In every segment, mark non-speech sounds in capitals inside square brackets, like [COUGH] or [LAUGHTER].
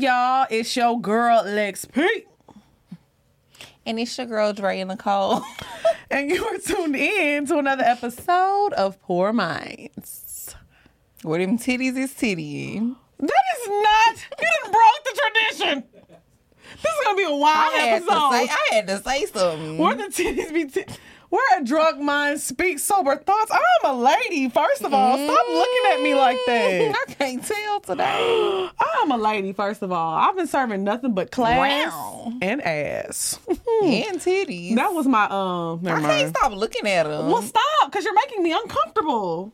y'all? It's your girl Lex P. And it's your girl Dre and Nicole. [LAUGHS] and you are tuned in to another episode of Pour Minds. Where them titties is titty. That is not. You didn't broke the tradition. This is gonna be a wild I had, to episode. say, I had to say something. Where the titties be? T- where a drunk mind speaks sober thoughts. I'm a lady. First of all, stop looking at me like that. [LAUGHS] I can't tell today. [GASPS] I'm a lady. First of all, I've been serving nothing but class Wow. and ass. [LAUGHS] and titties. that was my um. Never I mind. can't stop looking at them. Well, stop, because you're making me uncomfortable.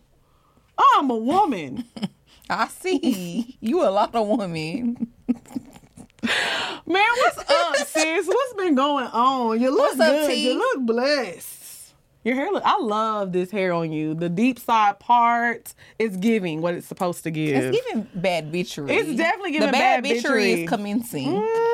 I'm a woman. [LAUGHS] I see. you a lot of women. Man, what's up, sis? What's been going on? You look What's up, good. T? You look blessed. Your hair look. I love this hair on you. The deep side part is giving what it's supposed to give. It's giving bad bitchery. It's definitely giving the bad, bad bitchery bitchery. is commencing. Mhm.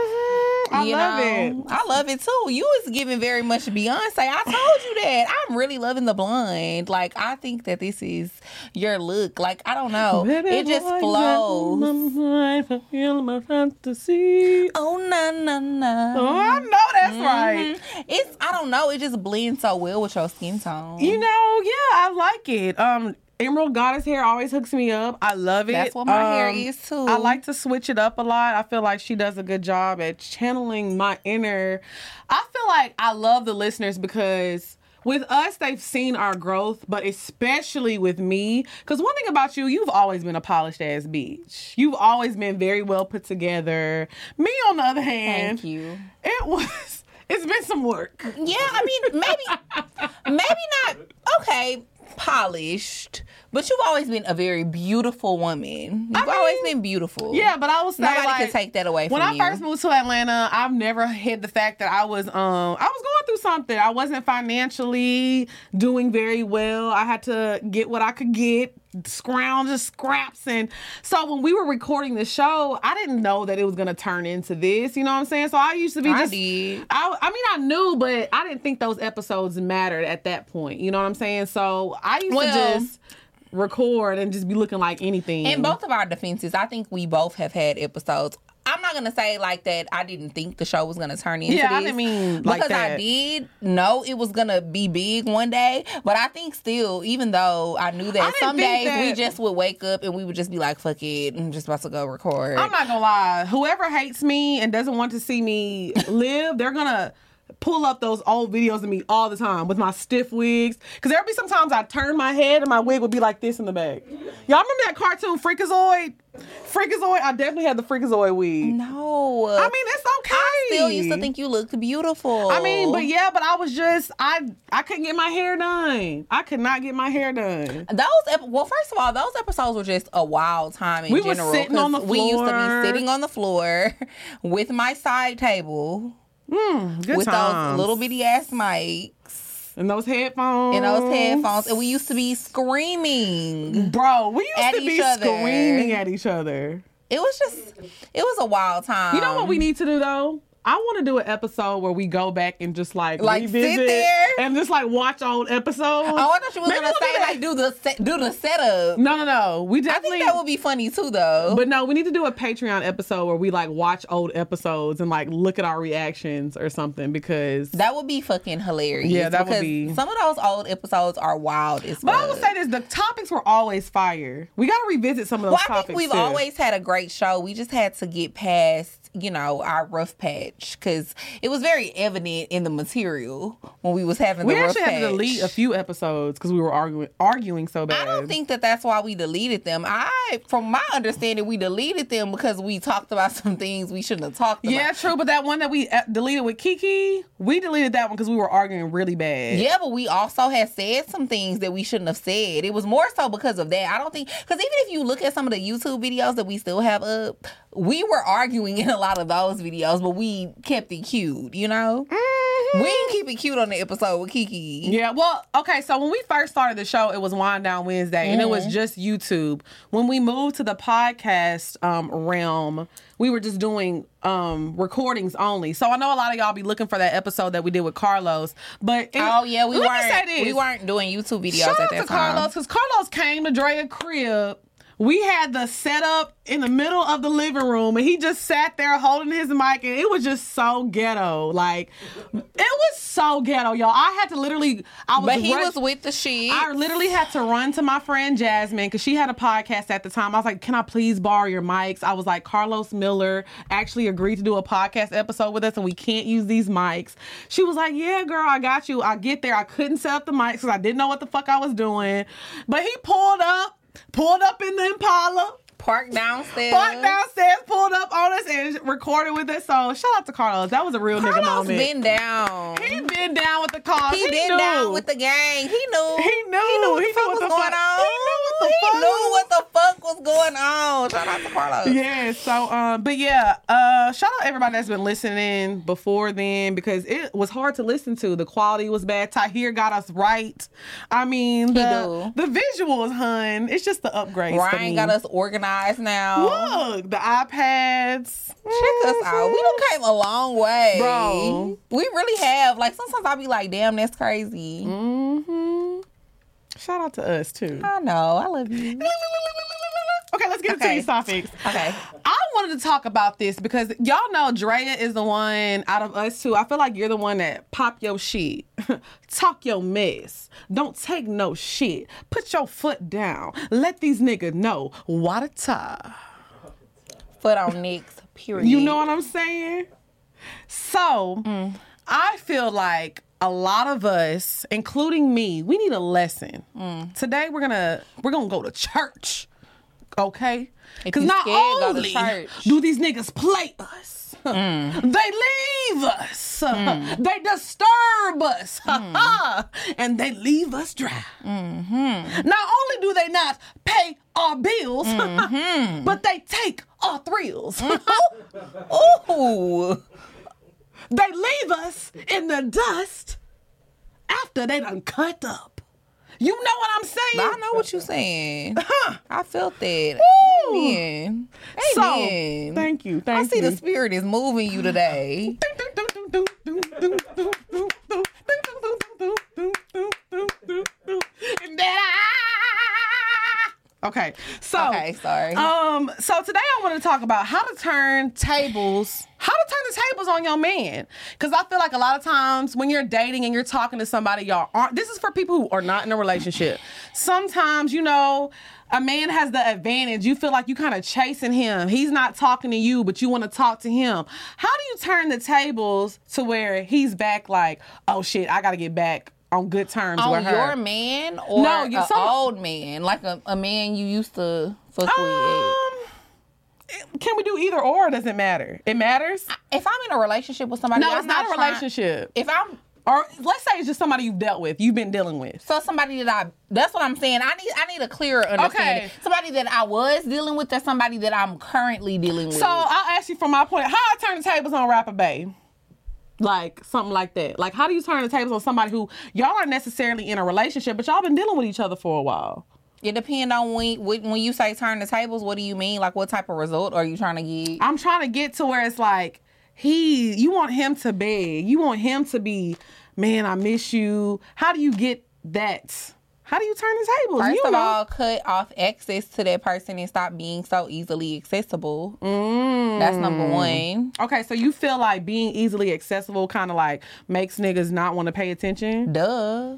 I you love know? it. I love it too. You was giving very much Beyonce. I told you that. I'm really loving the blonde. Like I think that this is your look. Like I don't know. it just flows. I feel my fantasy. Oh na na na. Oh, I know that's right. Mhm. It's I don't know. It just blends so well with your skin tone. You know, yeah, I like it. Um, Emerald Goddess hair always hooks me up. I love it. That's what my hair Um, is too. I like to switch it up a lot. I feel like she does a good job at channeling my inner. I feel like I love the listeners because with us, they've seen our growth, but especially with me. Because one thing about you, you've always been a polished ass bitch. You've always been very well put together. Me, on the other hand, Thank you. it was. [LAUGHS] It's been some work. Yeah, I mean, maybe, [LAUGHS] maybe not. Okay, polished, but you've always been a very beautiful woman. You've I mean, always been beautiful. Yeah, but I was Nobody like, can take that away from you. when I you. first moved to Atlanta, I've never hid the fact that I was um I was going through something. I wasn't financially doing very well. I had to get what I could get, scrounge the scraps, and so when we were recording the show, I didn't know that it was gonna turn into this. You know what I'm saying? So I used to be I just. did. I, I mean, I knew, but I didn't think those episodes mattered at that point. You know what I'm saying? So I used Well- to just record and just be looking like anything. In both of our defenses, I think we both have had episodes. I'm not gonna say like that. I didn't think the show was gonna turn into Yeah, I didn't mean like because I did know it was gonna be big one day. But I think still, even though I knew that didn't some days we just would wake up and we would just be like, "Fuck it, I'm just about to go record." I'm not gonna lie. Whoever hates me and doesn't want to see me live, they're gonna pull up those old videos of me all the time with my stiff wigs. Cause there'll be sometimes I turn my head and my wig would be like this in the back. Y'all remember that cartoon Freakazoid? Freakazoid. I definitely had the Freakazoid wig. no, I mean, it's okay. I still used to think you looked beautiful. I mean, but yeah, but I was just I I couldn't get my hair done. I could not get my hair done. Those ep- well, first of all, those episodes were just a wild time in We were general. sitting on the floor. We used to be sitting on the floor [LAUGHS] with my side table hmm, Good with times. those little bitty ass mics and those headphones and those headphones, and we used to be screaming. Bro, we used to be other. screaming at each other. It was just, it was a wild time. You know what we need to do though? I want to do an episode where we go back and just like, Like, sit revisit there? and just like watch old episodes. Oh, I thought you was Maybe gonna we'll say like do the set, do the setup. No, no, no. We definitely I think that would be funny too, though. but no, we need to do a Patreon episode where we like watch old episodes and like look at our reactions or something because. that would be fucking hilarious. Yeah, that would be- Some of those old episodes are wild as But I fuck. will say this: the topics were always fire. We got to revisit some of those Well, I think we've too. always had a great show. We just had to get past, you know, our rough patch because it was very evident in the material when we was having We the rough actually had to delete a few episodes because we were arguing arguing so bad. I don't think that that's why we deleted them. I, from my understanding, we deleted them because we talked about [LAUGHS] some things we shouldn't have talked about. Yeah, true. But that one that we uh, deleted with Kiki, we deleted that one because we were arguing really bad. Yeah, but we also had said some things that we shouldn't have said. It was more so because of that. I don't think because even if you look at some of the YouTube videos that we still have up, we were arguing in a lot of those videos, but we kept it cute. You know, we didn't keep it cute on the episode with Kiki. Yeah, well, okay, so when we first started the show, it was Wind Down Wednesday, and it was just YouTube. When we moved to the podcast um, realm, we were just doing um, recordings only. So I know a lot of y'all be looking for that episode that we did with Karlous, but it- Oh yeah, we weren't we weren't doing YouTube videos Shout at that to time. Karlous because Karlous came to Drea crib we had the setup in the middle of the living room and he just sat there holding his mic and it was just so ghetto. Like it was so ghetto, y'all. I had to literally I was But he rush- was with the shit. I literally had to run to my friend Jasmine because she had a podcast at the time. I was like, "Can I please borrow your mics?" I was like, "Karlous Miller actually agreed to do a podcast episode with us, and we can't use these mics." She was like, "Yeah, girl, I got you." I get there, I couldn't set up the mics because I didn't know what the fuck I was doing, but he pulled up, pulled up in the Impala. Parked downstairs. Parked downstairs, pulled up on us, and recorded with us. So shout out to Karlous. That was a real nigga Karlous moment. been down. he been down with the cause. He been knew. down with the gang. He knew. He knew. He knew what He the fuck was the going on. he knew what the fuck- knew what the fuck was going on. Shout out to Karlous. Yeah, so um, but yeah, uh shout out everybody that's been listening before then because it was hard to listen to. The quality was bad. Tahir got us right. I mean the the visuals, hun. It's just the upgrades. Ryan got us organized now. Look, the iPads. Check us out. We done came a long way. Bro. We really have. Like sometimes I'll be like, damn, that's crazy. Mm-hmm. Shout out to us too. I know. I love you. [LAUGHS] Okay, let's get into Okay. these topics. Okay. I wanted to talk about this because y'all know Drea is the one out of us two. I feel like you're the one that pop your shit, [LAUGHS] talk your mess, don't take no shit, put your foot down, let these niggas know what a tie. Foot on necks, period. You know what I'm saying? So mm. I feel like a lot of us, including me, we need a lesson. Mm. Today we're gonna we're gonna go to church. Okay? Because not scared, go to only do these niggas play us, mm. they leave us, mm. they disturb us, [LAUGHS] mm. and they leave us dry. Mm-hmm. Not only do they not pay our bills, mm-hmm. [LAUGHS] but they take our thrills. Mm-hmm. [LAUGHS] Ooh. They leave us in the dust after they done cut up. You know what I'm saying? I know what you're saying. Huh. I felt that. Woo! Amen. So, Amen. thank you. Thank I see you. the spirit is moving you today. Okay, so Okay, sorry. Um, so today I want to talk about how to turn tables, how to turn the tables on your man, because I feel like a lot of times when you're dating and you're talking to somebody, y'all aren't. This is for people who are not in a relationship. Sometimes you know. A man has the advantage. You feel like you kind of chasing him. He's not talking to you, but you want to talk to him. How do you turn the tables to where he's back like, oh shit, I got to get back on good terms on with her? your man or No, an some- old man, like a, a man you used to fuck with. Um, Can we do either or? Does it matter? It matters. If I'm in a relationship with somebody, No, I'm it's not, a trying- relationship. If I'm or let's say it's just somebody you've dealt with, you've been dealing with. so somebody that I that's what I'm saying. I need I need a clearer understanding. Okay. Somebody that I was dealing with or somebody that I'm currently dealing with. So I'll ask you from my point, how I turn the tables on Rapper Bay? Like something like that. Like how do you turn the tables on somebody who y'all aren't necessarily in a relationship, but y'all been dealing with each other for a while? It depends on when when you say turn the tables, what do you mean? Like what type of result are you trying to get? I'm trying to get to where it's like he you want him to beg. You want him to be, man, I miss you. How do you get that? How do you turn the tables? First you of know. all, cut off access to that person and stop being so easily accessible. Mm. That's number one. Okay, so you feel like being easily accessible kind of like makes niggas not want to pay attention? Duh.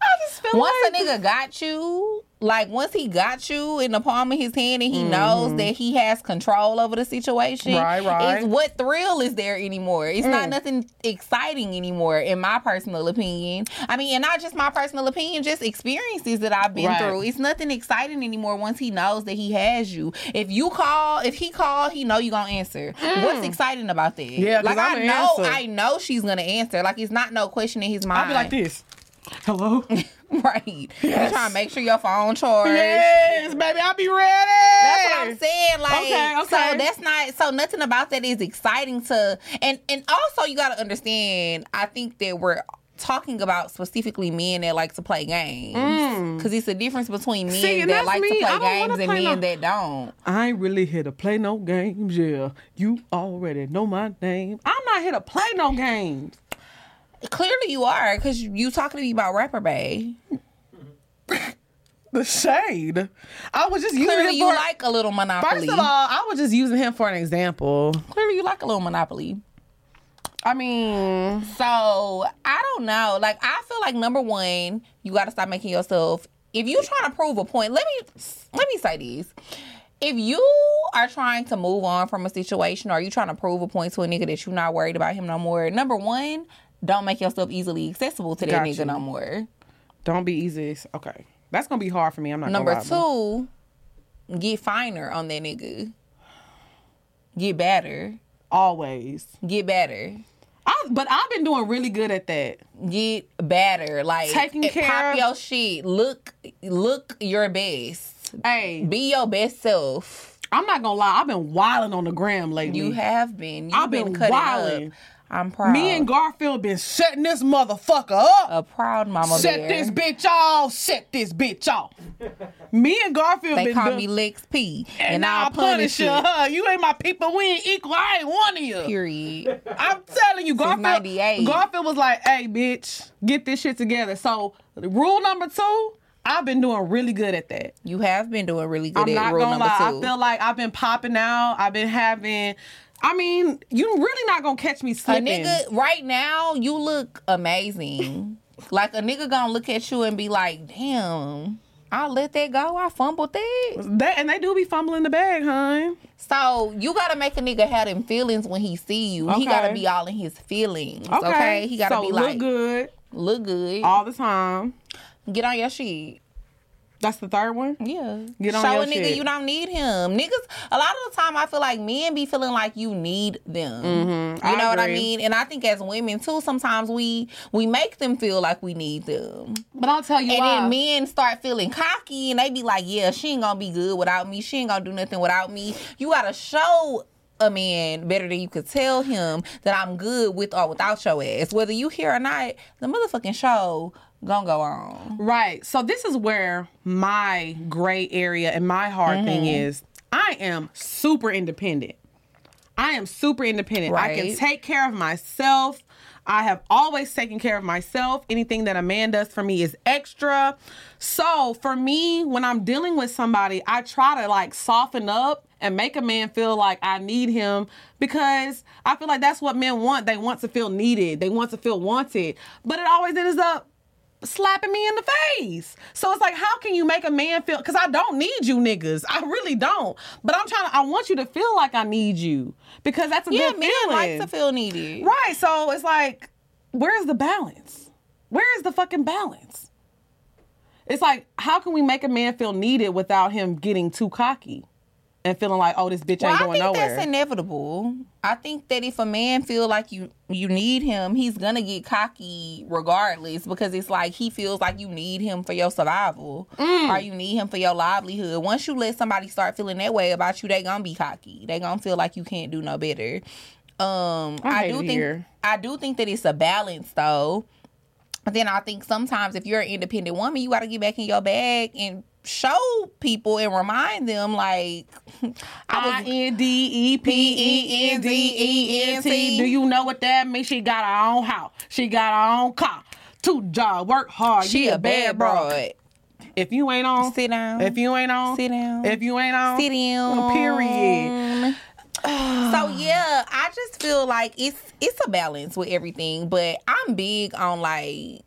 I just feel Once like a nigga got you, like once he got you in the palm of his hand and he knows that he has control over the situation, Mm-hmm. Right, right. Is what thrill is there anymore? It's Mm. not nothing exciting anymore, in my personal opinion. I mean, and not just my personal opinion, just experiences that I've been Right. through. It's nothing exciting anymore once he knows that he has you. If you call, if he call, he know you gonna answer. What's exciting about that? Yeah, like I know, answer. I know she's gonna answer. Like it's not no question in his mind. I'll be like this. Hello? [LAUGHS] Right. You Yes. trying to make sure your phone charged. yes, baby, I'll be ready. That's what I'm saying. Like, Okay, okay. so that's not so nothing about that is exciting to and and also you gotta understand, I think that we're talking about specifically men that like to play games. Cause it's a difference between men Mm. See, that like me. to play games and play men no- that don't. I ain't really here to play no games, yeah. You already know my name. I'm not here to play no games. Clearly you are, cause you talking to me about rapper bay. The shade. I was just using Clearly, him you for. like a little monopoly. first of all, I was just using him for an example. Clearly, you like a little monopoly. I mean, So I don't know. Like I feel like number one, you got to stop making yourself. If you trying to prove a point, let me let me say these. If you are trying to move on from a situation, or you trying to prove a point to a nigga that you're not worried about him no more, number one, don't make yourself easily accessible to that Got nigga you. no more. don't be easy. Okay, that's gonna be hard for me. I'm not. Number two, get finer on that nigga. Get better. always. Get better. I, but I've been doing really good at that. get better. Like Taking eh, care pop of- your shit. Look look your best. Hey, Be your best self. I'm not gonna lie. I've been wilding on the gram lately. You have been. You've I've been, been cutting wilding. up. I'm proud. Me and Garfield been setting this motherfucker up. a proud mama set bear. this bitch off. Set this bitch off. Me and Garfield they been call doing- me Lex P. and, I'll punish you. it. Huh? [LAUGHS] You ain't my people. We ain't equal. I ain't one of you. Period. [LAUGHS] I'm telling you, Garfield. 98. Garfield was like, "Hey, bitch, get this shit together." So, rule number two, I've been doing really good at that. You have been doing really good I'm at not rule gonna number lie. two. I feel like I've been popping out. I've been having. I mean, you really not gonna catch me sleeping. a nigga right now, you look amazing. [LAUGHS] like a nigga gonna look at you and be like, "Damn, I let that go. I fumbled that." They, and they do be fumbling the bag, huh? So you gotta make a nigga have them feelings when he see you. He gotta be all in his feelings. Okay, he gotta so be like, look good look good. all the time. Get on your shit. That's the third one. Yeah. Get on Show your a nigga shit. you don't need him. Niggas a lot of the time I feel like men be feeling like you need them. Mm-hmm. You I know what I mean? And I think as women too, sometimes we we make them feel like we need them. But I'll tell you And why. then men start feeling cocky and they be like, Yeah, she ain't gonna be good without me. She ain't gonna do nothing without me. You gotta show a man better than you could tell him that I'm good with or without your ass. Whether you here or not, the motherfucking show gonna go on. Right. So this is where my gray area and my hard thing Mm-hmm. is. I am super independent. I am super independent. I can take care of myself. I have always taken care of myself. Anything that a man does for me is extra. So for me, when I'm dealing with somebody, I try to like soften up and make a man feel like I need him because I feel like that's what men want. They want to feel needed. They want to feel wanted. But it always ends up slapping me in the face. So it's like, how can you make a man feel? Because I don't need you niggas. I really don't. But I'm trying to. I want you to feel like I need you because that's a Yeah, good men feeling. like to feel needed. right. So it's like, where's the balance? Where is the fucking balance? It's like, how can we make a man feel needed without him getting too cocky and feeling like, oh, this bitch Well, ain't I going think nowhere? that's inevitable. I think that if a man feel like you you need him, he's gonna get cocky regardless because it's like he feels like you need him for your survival Mm. or you need him for your livelihood. Once you let somebody start feeling that way about you, they gonna be cocky. They gonna feel like you can't do no better. Um, I I, do think. I do think that it's a balance though. But then I think sometimes if you're an independent woman, you got to get back in your bag and show people and remind them like [LAUGHS] I N D E P E N D E N T. Do you know what that means? She got her own house. She got her own car. Two job, work hard. she a bad broad. If you ain't on, Sit down. If you ain't on, Sit down. If you ain't on, Sit down. Period. [SIGHS] so yeah, I just feel like it's it's a balance with everything, but I'm big on like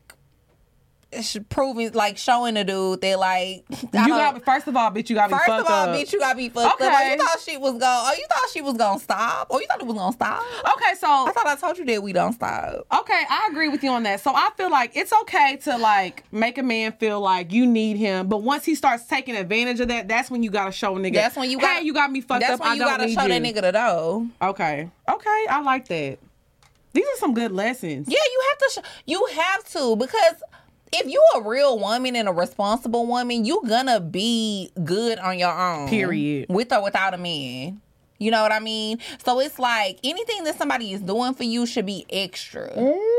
proving like showing a dude that like [LAUGHS] You got first of all, bitch. You got First fucked of all, up. bitch, you gotta be fucked up. Oh, you thought she was going. Oh, you thought she was gonna stop. Oh, you thought it was gonna stop. Okay, so I thought I told you that we don't stop. Okay, I agree with you on that. So I feel like it's okay to like make a man feel like you need him, but once he starts taking advantage of that, that's when you gotta show a nigga. That's when you hey, gotta- you got me fucked That's up. when you gotta show you. that nigga the dough. Okay, okay, I like that. These are some good lessons. Yeah, you have to. Sh- you have to because if you a real woman and a responsible woman, you gonna be good on your own. Period. With or without a man. You know what I mean? So it's like anything that somebody is doing for you should be extra. Mm-hmm.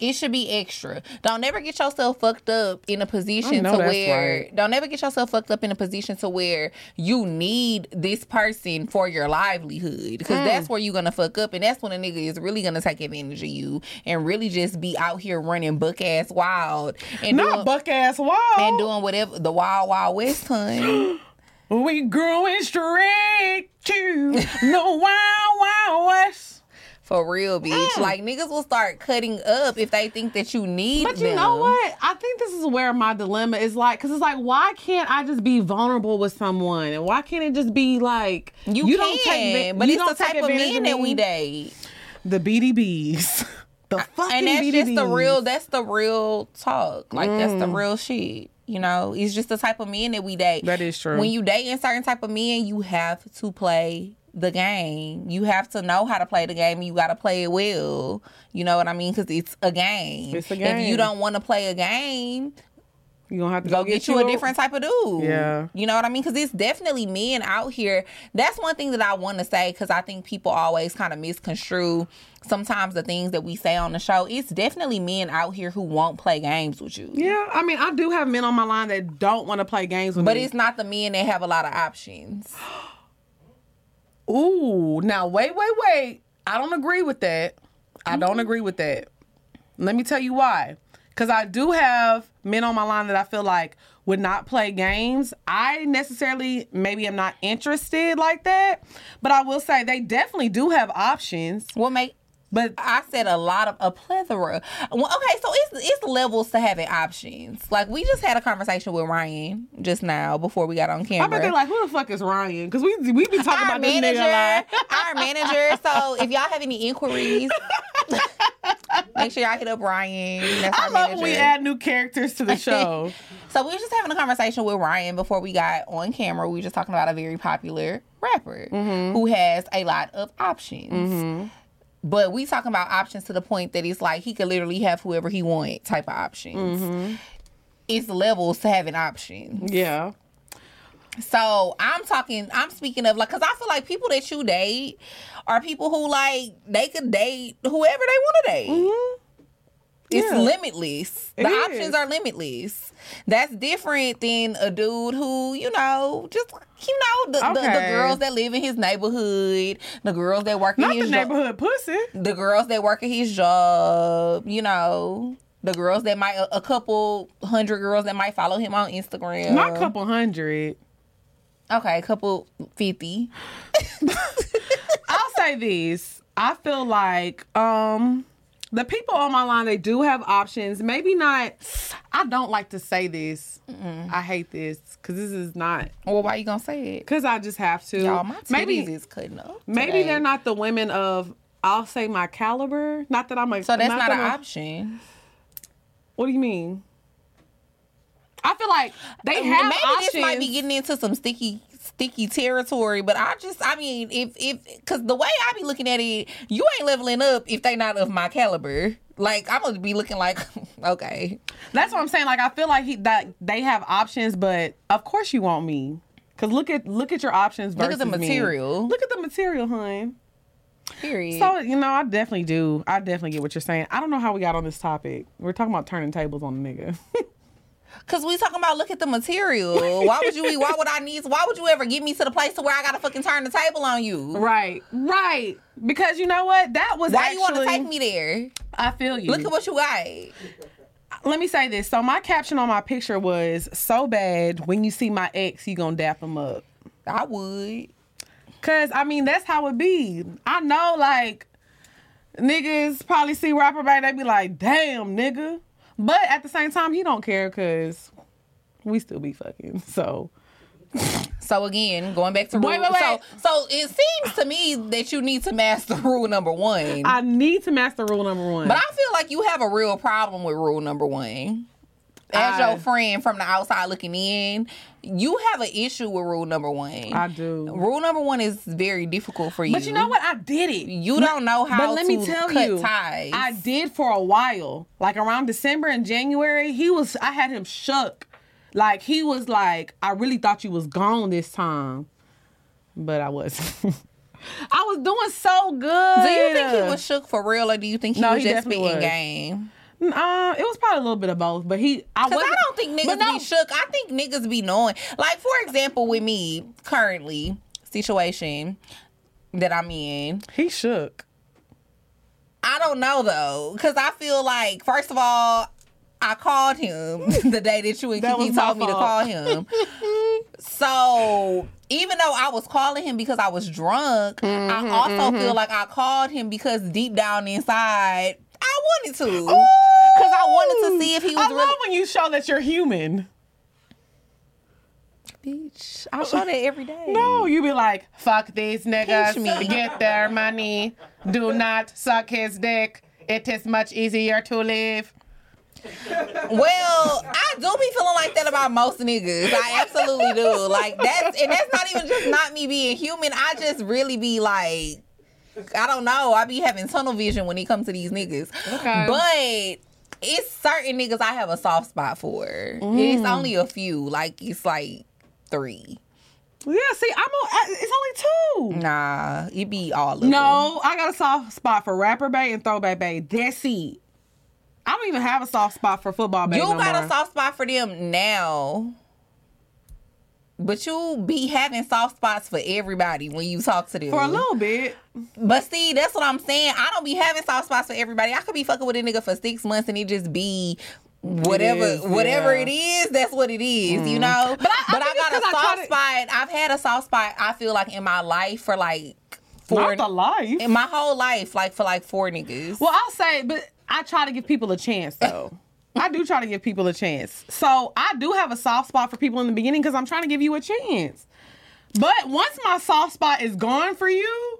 It should be extra. Don't ever get yourself fucked up in a position to where right. don't ever get yourself fucked up in a position to where you need this person for your livelihood because Mm. that's where you're gonna fuck up and that's when a nigga is really gonna take advantage of you and really just be out here running buck ass wild and Not doing, buck ass wild. and doing whatever the wild wild west [GASPS] hun. we growing straight to [LAUGHS] the wild wild west. For real, bitch. Like niggas will start cutting up if they think that you need But you them. know what? I think this is where my dilemma is like, because it's like, why can't I just be vulnerable with someone, and why can't it just be like You, don't can, take, but you it's don't the type of men that we date. the BDBs, [LAUGHS] the fucking and that's BDBs. just the real that's the real talk like that's Mm. the real shit you know it's just the type of men that we date That is true. when you date in certain type of men you have to play the game you have to know how to play the game you got to play it well you know what i mean because it's a game It's a game. if you don't want to play a game You gonna have to go get you a different type of dude. Yeah. You know what I mean? Because it's definitely men out here. That's one thing that I want to say because I think people always kind of misconstrue sometimes the things that we say on the show. It's definitely men out here who won't play games with you. Yeah, I mean, I do have men on my line that don't want to play games with But me. But it's not the men that have a lot of options. [GASPS] Ooh, now wait, wait, wait. I don't agree with that. I don't agree with that. Let me tell you why. Because I do have men on my line that I feel like would not play games. I necessarily maybe am not interested like that, but I will say they definitely do have options. What make But I said a lot of a plethora. Well, okay, so it's it's levels to having options. Like we just had a conversation with Ryan just now before we got on I camera. bet they're like, who the fuck is Ryan? Because we we be talking our about this nigga manager, our manager. So if y'all have any inquiries, [LAUGHS] make sure y'all hit up Ryan. That's I our love manager. when we add new characters to the [LAUGHS] show. So we were just having a conversation with Ryan before we got on camera. We were just talking about a very popular rapper Mm-hmm. who has a lot of options. But we talking about options to the point that it's like he could literally have whoever he want type of options. Mm-hmm. It's levels to having options. yeah. So I'm talking, I'm speaking of like, cause I feel like people that you date are people who like they could date whoever they want to date. It's Yeah. limitless. It the is. options are limitless. That's different than a dude who, you know, just you know, the, the, the girls that live in his neighborhood, the girls that work Not in his job, neighborhood pussy. the girls that work at his job, you know, the girls that might a, a couple hundred girls that might follow him on Instagram. Not a couple hundred. Okay, a couple fifty. [LAUGHS] I'll say this. I feel like um the people on my line they do have options. Maybe not. I don't like to say this. I hate this because this is not Well, why you gonna say it? because I just have to. Y'all, my maybe is cutting up. maybe today. they're not the women of. I'll say my caliber. Not that I'm a. So that's not, that an option. What do you mean? I feel like they have Uh, Maybe options. this might be getting into some sticky, sticky territory. But I just, I mean, if if because the way I be looking at it, you ain't leveling up if they not of my caliber. Like I'm gonna be looking like, [LAUGHS] okay, That's what I'm saying. Like I feel like he that they have options, but of course you want me. Cause look at look at your options versus Look at the me. material. Look at the material, hun. period. So you know, I definitely do. I definitely get what you're saying. I don't know how we got on this topic. We're talking about turning tables on the nigga. [LAUGHS] Cause we talking about look at the material. Why would you? Why would I need? Why would you ever get me to the place to where I gotta fucking turn the table on you? right, right. Because you know what? That was Why actually. you want to take me there? I feel you. Look at what you got. Let me say this. So my caption on my picture was so bad. When you see my ex, you gonna dap him up. I would. Cause I mean that's how it be. I know like niggas probably see rapper back, they be like, damn nigga. But at the same time, he don't care cause we still be fucking. So So again, going back to rule. Wait, wait, wait. So, so it seems to me that you need to master [LAUGHS] rule number one. I need to master rule number one. but I feel like you have a real problem with rule number one. As I- your friend from the outside looking in, you have an issue with rule number one. I do. Rule number one is very difficult for you. But you know what? I did it. You don't know how But let me tell cut you, ties. I did for a while. Like around December and January, he was. I had him shook. Like he was like, I really thought you was gone this time, but I wasn't. [LAUGHS] I was doing so good. Do you think he was shook for real, or do you think he No, was he just spitting was. game? Uh, it was probably a little bit of both, but he. I Cause wasn't. I don't think but niggas no, be shook. I think niggas be knowing. Like for example, with me currently situation that I'm in, He shook. I don't know though, because I feel like first of all, I called him [LAUGHS] the day that you and That Kiki was my told me to call him. so even though I was calling him because I was drunk, Mm-hmm, I also feel like I called him because deep down inside I wanted to, because I wanted to see if he was I really. love when you show that you're human. Bitch, I show that every day. No, you be like, fuck these niggas, Pinch me. get their money, do not suck his dick. It is much easier to live. Well, I do be feeling like that about most niggas. I absolutely do. Like that's and that's not even just not me being human. I just really be like, I don't know. I be having tunnel vision when it comes to these niggas. Okay. But it's certain niggas I have a soft spot for. It's mm. only a few. Like it's like three. Yeah, see, I'm on, it's only two. Nah, it be all of them. No, I got a soft spot for rapper bay and throwback bay. That's it. I don't even have a soft spot for football bay. You no got more. a soft spot for them now. But you be having soft spots for everybody when you talk to them. for a little bit. But see, that's what I'm saying. I don't be having soft spots for everybody. I could be fucking with a nigga for six months and it just be whatever is, whatever yeah. it is, that's what it is, you mm. know? But I- but I, got a soft spot. I've had a soft spot, I feel like, in my life for like four Not the life. in my whole life, like for like four niggas. Well, I'll say, but I try to give people a chance though. I do try to give people a chance. So I do have a soft spot for people in the beginning because I'm trying to give you a chance. But once my soft spot is gone for you,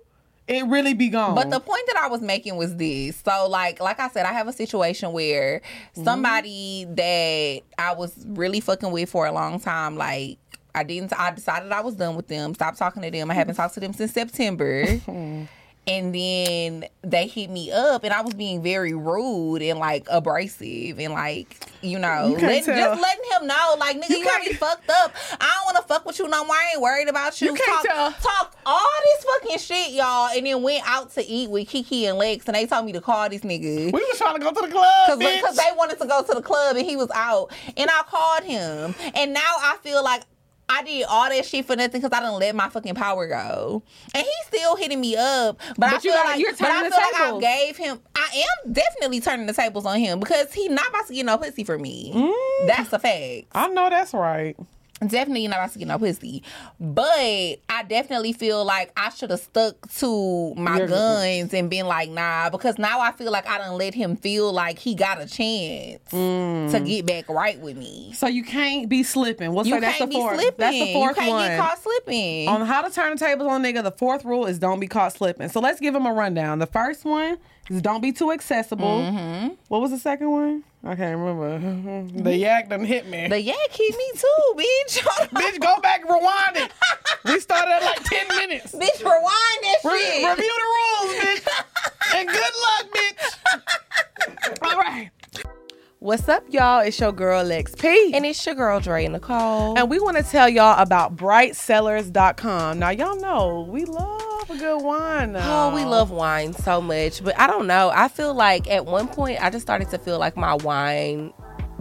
it really be gone. But the point that I was making was this. So like like I said, I have a situation where Mm-hmm. somebody that I was really fucking with for a long time, like I didn't I decided I was done with them, stopped talking to them. I haven't talked to them since September. [LAUGHS] And then they hit me up, and I was being very rude and like abrasive, and like you know, You let- just letting him know, like nigga, You you, got me fucked up. I don't want to fuck with you no more. I ain't worried about you. You tell. talk, talk all this fucking shit, y'all, and then went out to eat with Kiki and Lex, and they told me to call this nigga. we was trying to go to the club. Because they wanted to go to the club and he was out. And I called him. And now I feel like I did all that shit for nothing because I didn't let my fucking power go. And he's still hitting me up. But, I But you feel gotta- like, you're but I feel the like I gave him, I am definitely turning the tables on him because he not about to get no pussy for me. Mm. That's a fact. I know that's right. Definitely not about to get no pussy. But I definitely feel like I should have stuck to my guns and been like, nah, because now I feel like I don't let him feel like he got a chance Mm. to get back right with me. So you can't be slipping. We'll You say that's can't the be fourth. slipping. That's the fourth you can't one. get caught slipping. On how to turn the tables on nigga, the fourth rule is don't be caught slipping. So let's give them a rundown. The first one don't be too accessible. Mm-hmm. What was the second one? I can't remember. [LAUGHS] the yak done hit me. the yak hit me too, bitch. [LAUGHS] Bitch, go back, and rewind it. we started at like 10 minutes. [LAUGHS] bitch, rewind that Re- shit. review the rules, bitch. and good luck, bitch. All right. What's up, y'all? It's your girl XP. And it's your girl Dre and Nicole. And we want to tell y'all about brightcellars.com. Now, y'all know we love a good wine. Now. Oh, we love wine so much, but I don't know. I feel like at one point I just started to feel like my wine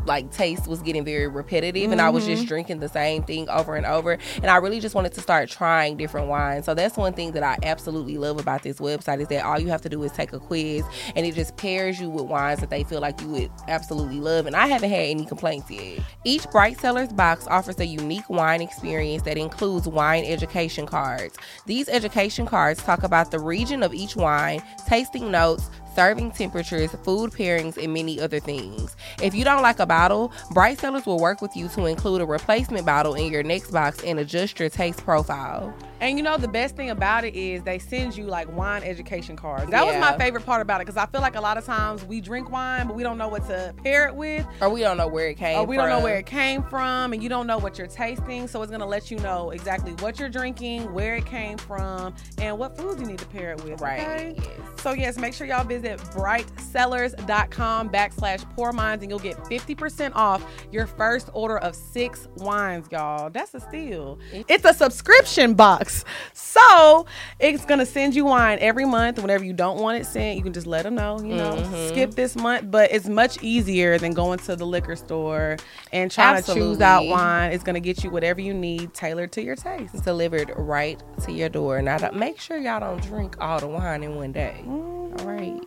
like taste was getting very repetitive and I was just mm-hmm. drinking the same thing over and over and I really just wanted to start trying different wines. So that's one thing that I absolutely love about this website is that all you have to do is take a quiz and it just pairs you with wines that they feel like you would absolutely love and I haven't had any complaints yet. Each Bright Cellars box offers a unique wine experience that includes wine education cards. These education cards talk about the region of each wine, tasting notes, serving temperatures, food pairings, and many other things. If you don't like a bottle, Bright Cellars will work with you to include a replacement bottle in your next box and adjust your taste profile. And you know the best thing about it is they send you like wine education cards. That was my favorite part about it because I feel like a lot of times we drink wine but we don't know what to pair it with, Or we don't know where it came or we don't know from. where it came from, and you don't know what you're tasting. So it's gonna let you know exactly what you're drinking, where it came from, and what foods you need to pair it with. Right, okay? yes. So yes, make sure y'all visit brightcellars.com backslash Pour minds and you'll get 50% off your first order of six wines, y'all. That's a steal. It's a subscription box. Box. So it's gonna send you wine every month. Whenever you don't want it sent, you can just let them know. You know, Mm-hmm. skip this month. But it's much easier than going to the liquor store and trying to choose out wine. It's gonna get you whatever you need, tailored to your taste. It's delivered right to your door. Now, don't- make sure y'all don't drink all the wine in one day. Mm. All right.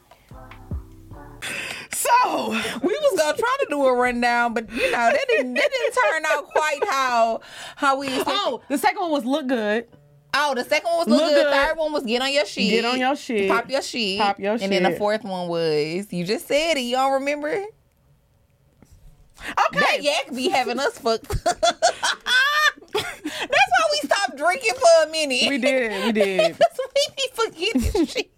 So we was gonna try to do a rundown, but you know that didn't that didn't turn out quite how how we. [LAUGHS] Oh, the second one was look good. Oh, the second one was look, Look good. good. Third one was get on your shit. Get on your shit. Pop your shit. Pop your shit. And then the fourth one was you just said it. You don't remember? That Okay. yak be having us fucked. [LAUGHS] [LAUGHS] That's why we stopped drinking for a minute. We did. We did. [LAUGHS] We be forgetting shit.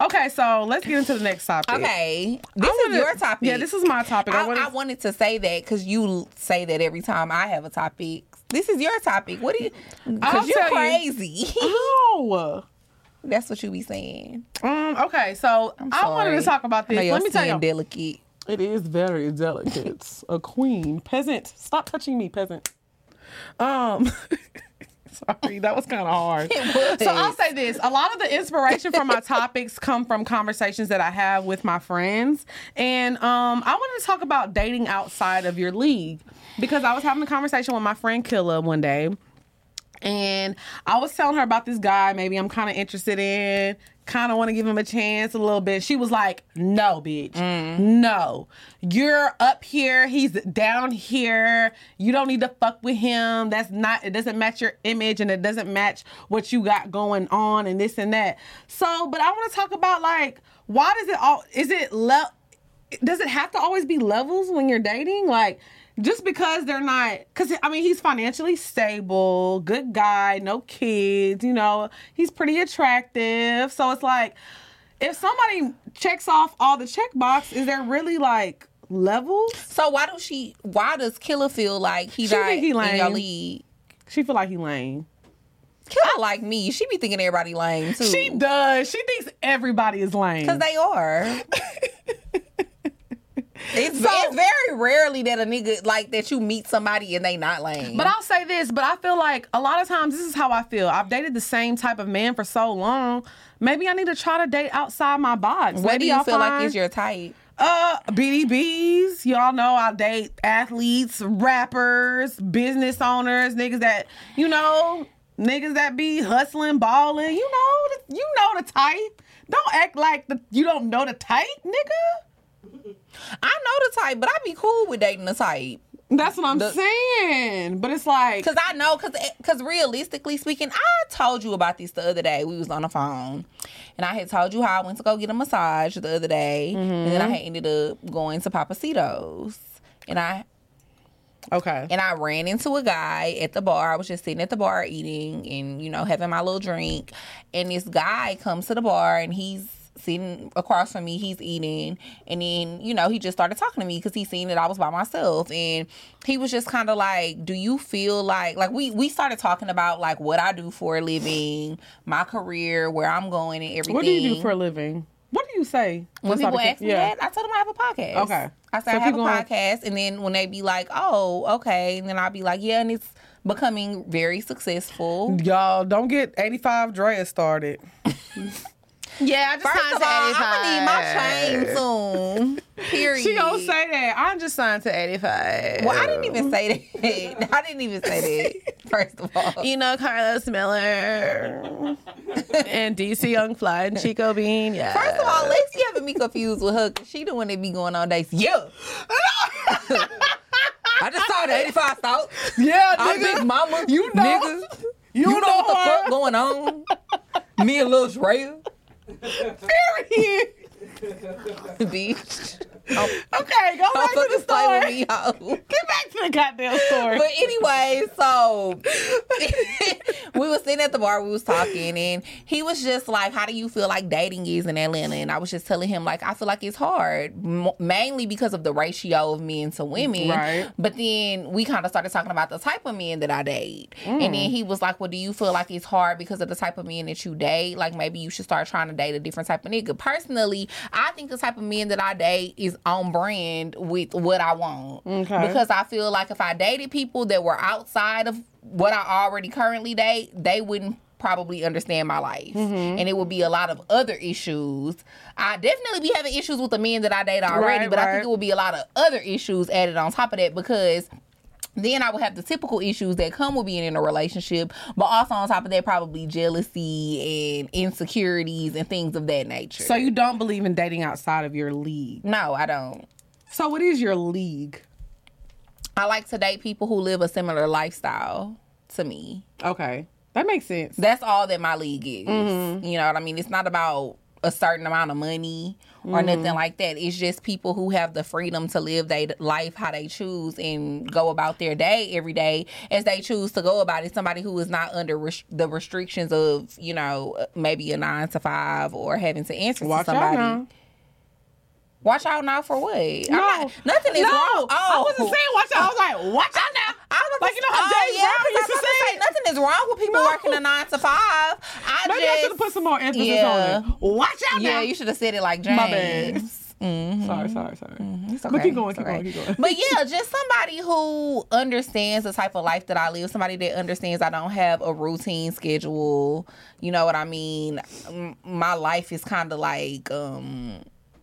Okay, so let's get into the next topic. Okay, this I is your topic. Yeah, this is my topic. I, I, I wanted to say that because you say that every time I have a topic. This is your topic. What do you? Because you're tell you. crazy. [LAUGHS] Oh. That's what you be saying. Um, okay, so I'm wanted to talk about I this. Let me tell you. delicate. It is very delicate. a queen. Peasant. Stop touching me, peasant. Um [LAUGHS] sorry, that was kind of hard. [LAUGHS] So I'll say this. A lot of the inspiration for my topics come from conversations that I have with my friends. And um I wanted to talk about dating outside of your league. Because I was having a conversation with my friend Killa one day. And I was telling her about this guy, maybe I'm kind of interested in, kind of want to give him a chance a little bit. She was like, No, bitch. Mm. No. You're up here. He's down here. You don't need to fuck with him. That's not, it doesn't match your image and it doesn't match what you got going on and this and that. So, but I want to talk about like, why does it all, is it, le- does it have to always be levels when you're dating? Like, just because they're not, because I mean, he's financially stable, good guy, no kids, you know, he's pretty attractive. So it's like, if somebody checks off all the check box, is there really like levels? So why does she? Why does Killer feel like he She not he in your lame. league? She feel like he lame. Killer like me. She be thinking everybody lame too. She does. She thinks everybody is lame. Because they are. [LAUGHS] It's, So- it's very rarely that a nigga like that you meet somebody and they not lame. But I'll say this, but I feel like a lot of times this is how I feel. I've dated the same type of man for so long. Maybe I need to try to date outside my box. what Maybe do you I'll feel like is your type? Uh, BDBs. Y'all know I date athletes, rappers, business owners, niggas that, you know, niggas that be hustling, balling. You know, the, you know the type. Don't act like the, you don't know the type, nigga. I know the type, but I'd be cool with dating the type. That's what I'm The- saying. But it's like, Cause I know, cause, eh, cause realistically speaking, I told you about this the other day. We was on the phone, and I had told you how I went to go get a massage the other day, and then I mm-hmm. had ended up going to Pappasito's, and I okay. and I ran into a guy at the bar. I was just sitting at the bar eating and, you know, having my little drink. And this guy comes to the bar and he's sitting across from me. He's eating. And then, you know, he just started talking to me because he seen that I was by myself. And he was just kind of like, Do you feel like, like, we, we started talking about like what I do for a living, my career, where I'm going and everything. What do you do for a living? What do you say? When people ask me that, I tell them I have a podcast. Okay. I say So I have a are- podcast, and then when they be like, "Oh, okay," and then I'll be like, "Yeah," and it's becoming very successful. Y'all don't get 85 Drea started. [LAUGHS] Yeah, I just First signed of to all, 85. I'm gonna need my chain soon. Period. [LAUGHS] She gonna say that. I'm just signed to 85. Well, I didn't even say that. [LAUGHS] I didn't even say that. First of all, You know Karlous Miller and DC Young Fly and Chico Bean. Yeah. first of all, Lacey having me confused with her because she the one that be going on dates. Yeah. [LAUGHS] I just saw the 85 thought. Yeah, I'm. Big Mama. You know. Niggas. You, You know what the fuck going on? Me and Lil Drea, Period. [LAUGHS] bitch. Okay, go back to the play with story. me. [LAUGHS] Get back to the goddamn story. But anyway, so [LAUGHS] [LAUGHS] we was sitting at the bar, we was talking, and he was just like, "How do you feel like dating is in Atlanta?" And I was just telling him like, I feel like it's hard, m- mainly because of the ratio of men to women. Right. But then we kind of started talking about the type of men that I date, and Mm. then he was like, "Well, do you feel like it's hard because of the type of men that you date? Like maybe you should start trying to date a different type of nigga." Personally, I think the type of men that I date is on brand with what I want. Okay. Because I feel like if I dated people that were outside of what I already currently date, they wouldn't probably understand my life, Mm-hmm. and it would be a lot of other issues. I definitely be having issues with the men that I date already, Right, but I think it would be a lot of other issues added on top of that because then I would have the typical issues that come with being in a relationship, but also on top of that, probably jealousy and insecurities and things of that nature. So you don't believe in dating outside of your league. no, I don't. So what is your league? I like to date people who live a similar lifestyle to me. Okay. That makes sense. That's all that my league is. Mm-hmm. You know what I mean? It's not about a certain amount of money or Mm-hmm. nothing like that. It's just people who have the freedom to live their life how they choose and go about their day every day as they choose to go about it. Somebody who is not under res- the restrictions of, you know, maybe a nine to five or having to answer Watch to somebody. Watch out now for what? I'm No, not- nothing is no, wrong. Oh, I wasn't saying watch out. I was like, watch out now. I was Like, you know how oh, James yeah, Brown used to say say nothing is wrong with people No. working a nine to five. I Maybe just I should have put some more emphasis Yeah. on it. Watch out yeah, now. Yeah, you should have said it like James. My bad. Mhm. Sorry, sorry, sorry. It's But okay. keep going, keep going, keep going. But yeah, just somebody who understands the type of life that I live. Somebody that understands I don't have a routine schedule. You know what I mean? My life is kind of like um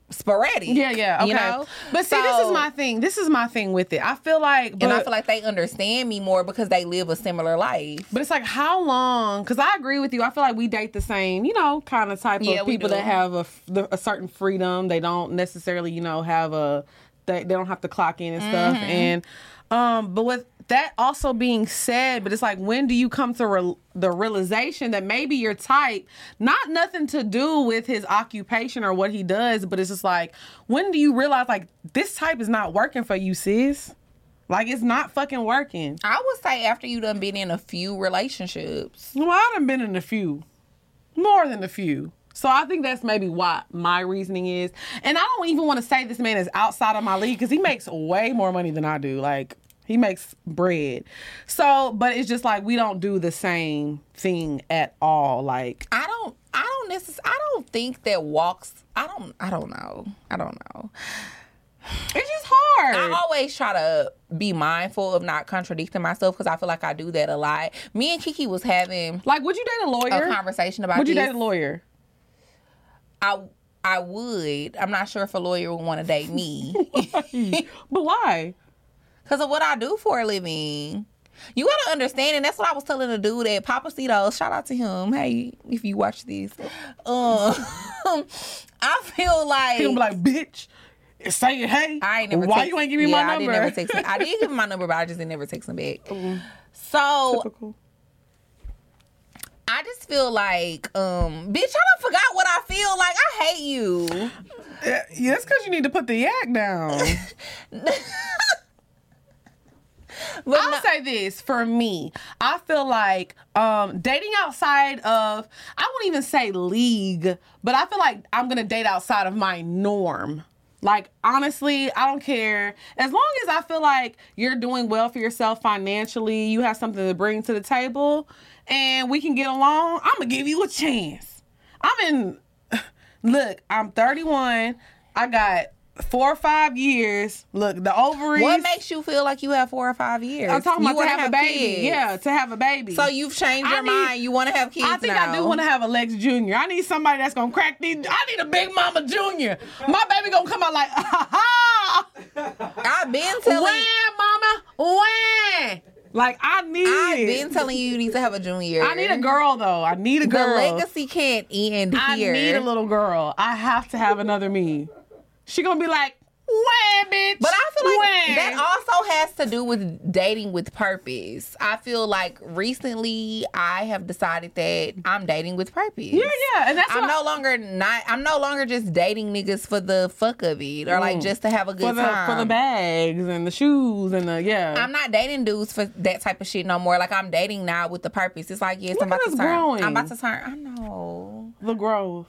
sporadic. Yeah, yeah, okay. You know? But see, this is my thing. This is my thing with it. I feel like, but, and I feel like they understand me more because they live a similar life. but it's like how long? Because I agree with you. I feel like we date the same, you know, kind of type Yeah, of people that have a, a certain freedom. They don't necessarily, you know, have a they, they don't have to clock in and stuff. Mm-hmm. And um, but with that also being said, but it's like when do you come to re- the realization that maybe your type, not nothing to do with his occupation or what he does, but it's just like when do you realize like this type is not working for you, sis? Like it's not fucking working. I would say after you done been in a few relationships. Well, I done been in a few, more than a few. So I think that's maybe why my reasoning is. And I don't even want to say this man is outside of my league because he makes way more money than I do. Like he makes bread. So, but it's just like we don't do the same thing at all. Like I don't I don't necessarily I don't think that walks I don't I don't know. I don't know. it's just hard. I always try to be mindful of not contradicting myself because I feel like I do that a lot. Me and Kiki was having like, would you date a a lawyer? conversation about Would you this. date a lawyer? I I would. I'm not sure if a lawyer would want to date me but [LAUGHS] why? Because of what I do for a living. You gotta understand, and that's what I was telling the dude at Pappasito. Shout out to him. Hey, if you watch this, um, [LAUGHS] I feel like He gonna be like, bitch, say it, hey. I ain't never. Why text- you ain't give me yeah, my I didn't never text him. I did give him my number, but I just didn't never text him back. [LAUGHS] So Typical. I just feel like, um, bitch, I done forgot what I feel like. I hate you. Yeah, yeah, that's because you need to put the yak down. [LAUGHS] But I'll no- say this for me. I feel like um, dating outside of, I won't even say league, but I feel like I'm going to date outside of my norm. Like, honestly, I don't care. As long as I feel like you're doing well for yourself financially, you have something to bring to the table, and we can get along, I'm going to give you a chance. I'm in, [LAUGHS] look, I'm 31. I got four or five years. Look, the ovaries. what makes you feel like you have four or five years? I'm talking You about to wanna have, a baby. kids. Yeah, to have a baby. So you've changed I your need- mind. You want to have kids I think now. I do want to have a Lex Junior. I need somebody that's gonna crack these. I need a Big Mama Junior. My baby gonna come out like, [LAUGHS] ha ha. I've been telling. When, Mama? When? Like I need. I've been telling you you need to have a junior. I need a girl though. I need a The girl. legacy can't end I here. I need a little girl. I have to have another me. She gonna be like, when, bitch? But I feel like when? that also has to do with dating with purpose. I feel like recently I have decided that I'm dating with purpose. Yeah, yeah, and that's I'm no longer not. I'm no longer just dating niggas for the fuck of it or like just to have a good for the time. for the bags and the shoes and the yeah. I'm not dating dudes for that type of shit no more. Like I'm dating now with the purpose. It's like yes, Look I'm about to turn. growing. I'm about to turn. I know. the growth.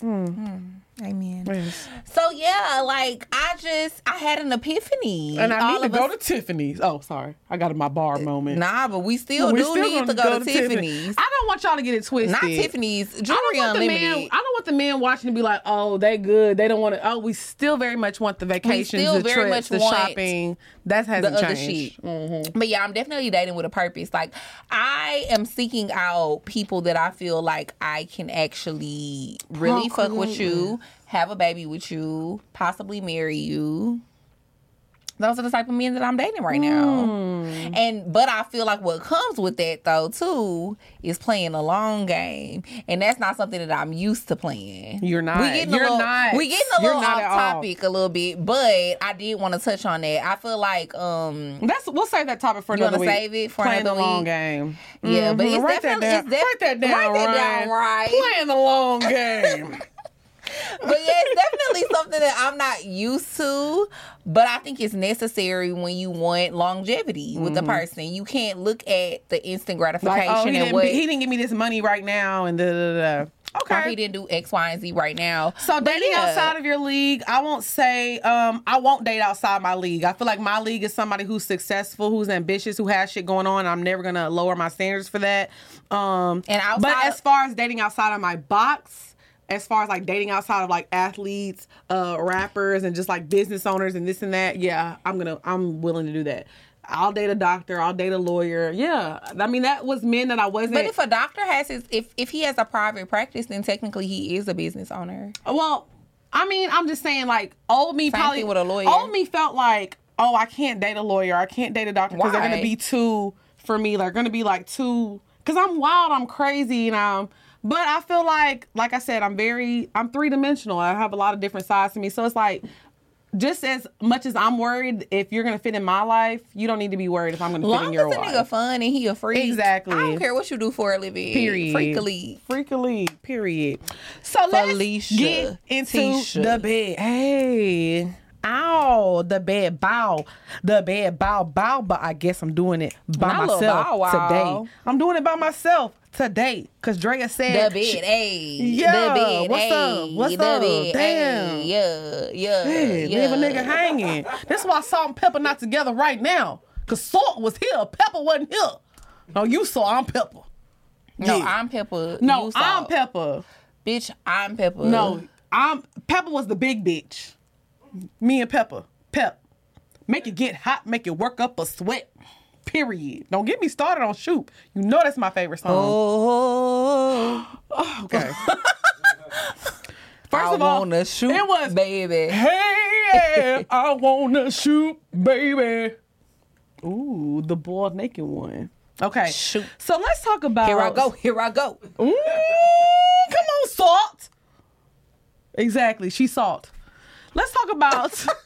Hmm. Hmm. Amen. Yes. So yeah, like I just I had an epiphany. And I need to go us- to Tiffany's. Oh, sorry. I got in my bar moment. Nah, but we still do still need to go, to, Tiffany. Tiffany's. I don't want y'all to get it twisted. Not Tiffany's. I don't Jewelry want the man. I don't want the men watching to be like, "Oh, they good. They don't want to." Oh, we still very much want the vacations, still the very trips, much the want shopping. That the hasn't other changed. shit. Mm-hmm. But yeah, I'm definitely dating with a purpose. Like I am seeking out people that I feel like I can actually really fuck with you, have a baby with you, possibly marry you. Those are the type of men that I'm dating right now. And but I feel like what comes with that though too is playing a long game. And that's not something that I'm used to playing. You're not. We getting You're a little, not. We getting a You're little off at all. topic a little bit, but I did want to touch on that. I feel like um That's we'll save that topic for You another week. save it for playing another the long game. Yeah, but Mhm. it's write that definitely down. it's def- write that down. write that down right. Playing the long [LAUGHS] game. But yeah, it's definitely something that I'm not used to. But I think it's necessary when you want longevity with the person. You can't look at the instant gratification Mm-hmm. like, oh, he and didn't, what he didn't give me this money right now, and da da da. or Okay. he didn't do X, Y, and Z right now. So dating yeah. outside of your league, I won't say um I won't date outside my league. I feel like my league is somebody who's successful, who's ambitious, who has shit going on. I'm never gonna lower my standards for that. Um And outside but as far as dating outside of my box, as far as like dating outside of like athletes, uh rappers and just like business owners and this and that, yeah, I'm gonna I'm willing to do that. I'll date a doctor, I'll date a lawyer. Yeah. I mean that was men that I wasn't But if a doctor has his, if if he has a private practice, then technically he is a business owner. Well, I mean, I'm just saying, like, old me Same probably with a lawyer. Old me felt like, oh, I can't date a lawyer, I can't date a doctor because they're gonna be too for me. They're gonna be like too because I'm wild, I'm crazy, and um. But I feel like, like I said, I'm very, I'm three dimensional. I have a lot of different sides to me, so it's like. Just as much as I'm worried if you're gonna fit in my life, you don't need to be worried if I'm gonna fit in your life. Long as a nigga fun and he a freak, Exactly. I don't care what you do for a living. Period. freakily. Freakily. Period. So Felicia, let's get into Tisha. the bed. Hey. Ow, the bed bow. The bed bow bow, but I guess I'm doing it by Not myself Bow Wow. today. I'm doing it by myself today. Cause Drea said The bed, hey. Yeah, the bed, what's hey. up? What's the up? Bed, Damn. Hey. Yeah, yeah, Hey, yeah. leave a nigga hanging. That's why salt and pepper not together right now. Cause salt was here, pepper wasn't here. No, you saw I'm pepper. No, Yeah. I'm Pepper. No, I'm pepper. Bitch, I'm Pepper. No, I'm Pepper was the big bitch. Me and Pepper. Pep. Make it get hot, make it work up a sweat. Period. Don't get me started on shoot. You know that's my favorite song. Oh, [GASPS] Okay. [LAUGHS] First I of all, wanna shoot, it was baby. Hey, [LAUGHS] I wanna shoot, baby. Ooh, the bald naked one. Okay. Shoot. So let's talk about Here I go. Here I go. Ooh, come on, salt. Exactly, she salt. Let's talk about. [LAUGHS]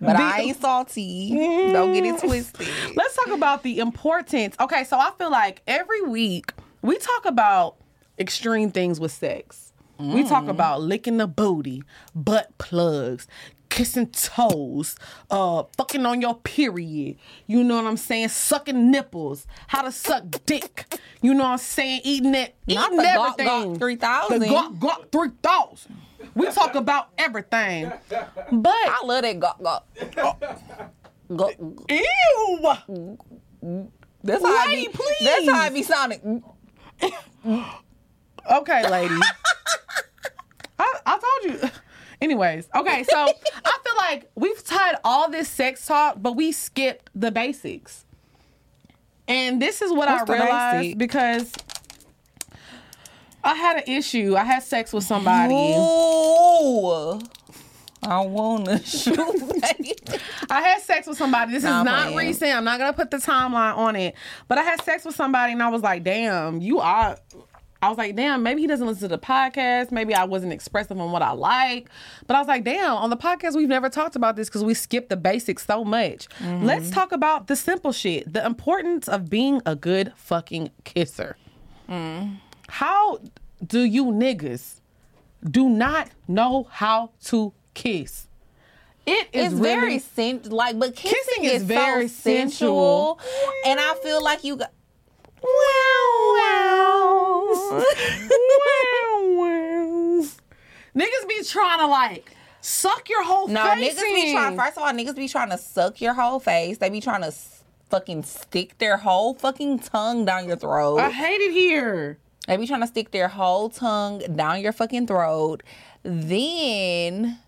But the- I ain't salty. Don't get it twisted. Let's talk about the importance. Okay, so I feel like every week we talk about extreme things with sex. We talk about licking the booty, butt plugs, kissing toes, uh, fucking on your period. You know what I'm saying? Sucking nipples, how to suck dick. You know what I'm saying? Eating that, Not eating the Gawk. Gawk 3000. The Gawk Gawk 3000. We talk about everything. But I love that gawk gawk. Oh. Gawk. ew. That's how I be. please. That's how I be sounding. Okay, lady. I, I told you. Anyways, okay, so [LAUGHS] I feel like we've tied all this sex talk, but we skipped the basics. And this is what What's I realized basic? because I had an issue. I had sex with somebody. Ooh. I wanna [LAUGHS] shoot. I had sex with somebody. This Nah, is not playing. recent. I'm not gonna put the timeline on it. But I had sex with somebody and I was like, damn, you are I was like, damn, maybe he doesn't listen to the podcast. Maybe I wasn't expressive on what I like. But I was like, damn, on the podcast, we've never talked about this because we skipped the basics so much. Mm-hmm. Let's talk about the simple shit, the importance of being a good fucking kisser. Mm. How do you niggas do not know how to kiss? It is It's really, very sen- like, but kissing, Kissing is, is very very sensual, and I feel like you got. Wow, wow. wow. [LAUGHS] Niggas be trying to like suck your whole No, face niggas be in. trying. First of all, niggas be trying to suck your whole face. They be trying to s- fucking stick their whole fucking tongue down your throat. I hate it here. They be trying to stick their whole tongue down your fucking throat. Then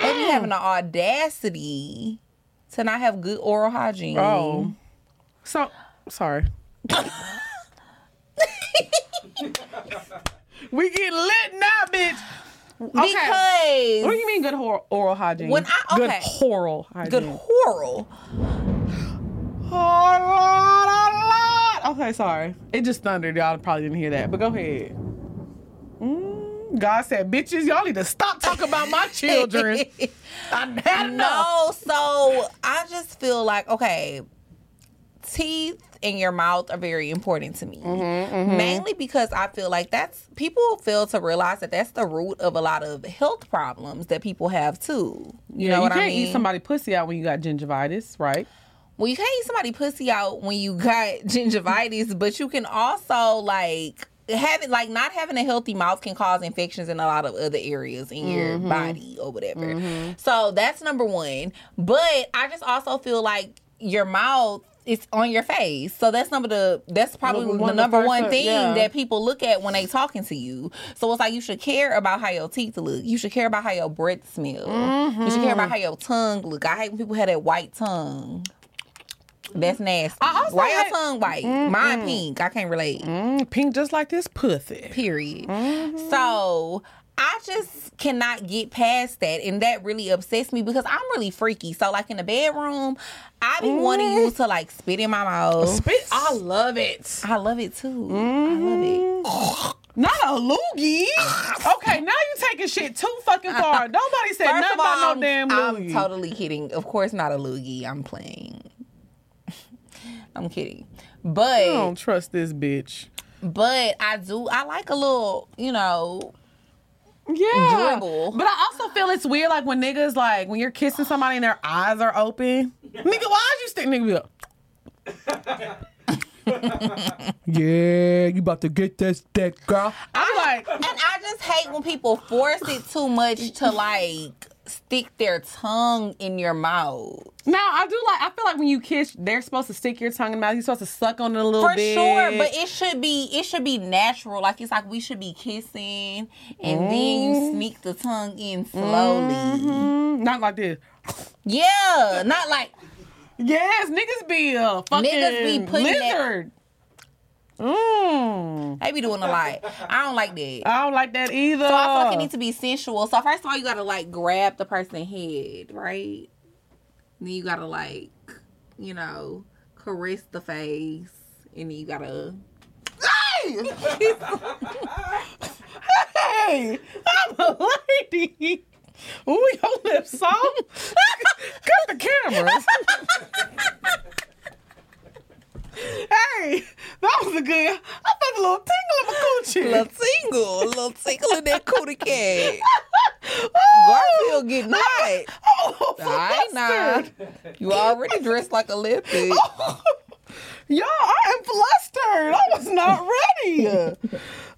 they be having the audacity to not have good oral hygiene. Oh. So sorry. [LAUGHS] we get lit now, bitch. Okay. Because what do you mean good hor- oral hygiene? When I- good oral hygiene. good oral. Okay, sorry. It just thundered. Y'all probably didn't hear that, but go ahead. Mm, God said, bitches, y'all need to stop talking about my children. [LAUGHS] I had enough. No, so I just feel like okay, teeth in your mouth are very important to me. Mm-hmm, Mainly because I feel like that's people fail to realize that that's the root of a lot of health problems that people have too. You Yeah, know you what can't I mean? eat somebody pussy out when you got gingivitis, right? Well, you can't eat somebody pussy out when you got [LAUGHS] gingivitis, but you can also like having like not having a healthy mouth can cause infections in a lot of other areas in your Mm-hmm. body or whatever. So that's number one. But I just also feel like your mouth is on your face. So that's number the that's probably Number the number one thing yeah. that people look at when they talking to you. So it's like you should care about how your teeth look. You should care about how your breath smell. You should care about how your tongue look. I hate when people have that white tongue. That's nasty. I also Why your tongue white? Mine pink. I can't relate. Mm, pink just like this pussy. Period. Mm-hmm. So I just cannot get past that, and that really upsets me because I'm really freaky. So like in the bedroom, I be wanting you mm-hmm. to like spit in my mouth. Spit, I love it. I love it too. I love it. Mm-hmm. Not a loogie. okay, now you taking shit too fucking far. [LAUGHS] Nobody said First nothing about no damn loogie. I'm totally kidding. Of course, not a loogie. I'm playing. I'm kidding, but I don't trust this bitch. but I do. I like a little, you know. Yeah. Dribble. But I also feel it's weird, like when niggas like when you're kissing somebody and their eyes are open. Nigga, why'd you stick nigga be up? [LAUGHS] yeah, you about to get this dick, girl. I'm like, And I just hate when people force it too much to like stick their tongue in your mouth. now I do like. I feel like when you kiss, they're supposed to stick your tongue in the mouth. You're supposed to suck on it a little For bit. sure, but it should be it should be natural. Like it's like we should be kissing and then you sneak the tongue in slowly. Mm, not like this. Yeah, not like Yes, niggas be a fucking Niggas be putting that- lizard. Mm. they be doing a lot. I don't like that. I don't like that either. So I feel like it needs to be sensual. So first of all, you gotta like grab the person's head, right? Then you gotta like, you know, caress the face, and then you gotta. Hey, [LAUGHS] I'm a lady. Ooh, your lips soft. Cut the cameras. [LAUGHS] hey, that was a good. I felt a little tingle in my coochie. Little tingle, a little tingle in that cootie cat. Oh, [LAUGHS] Garfield getting oh, hot. oh, I nah. You already dressed like a lippy. [LAUGHS] Y'all, I am flustered. I was not ready.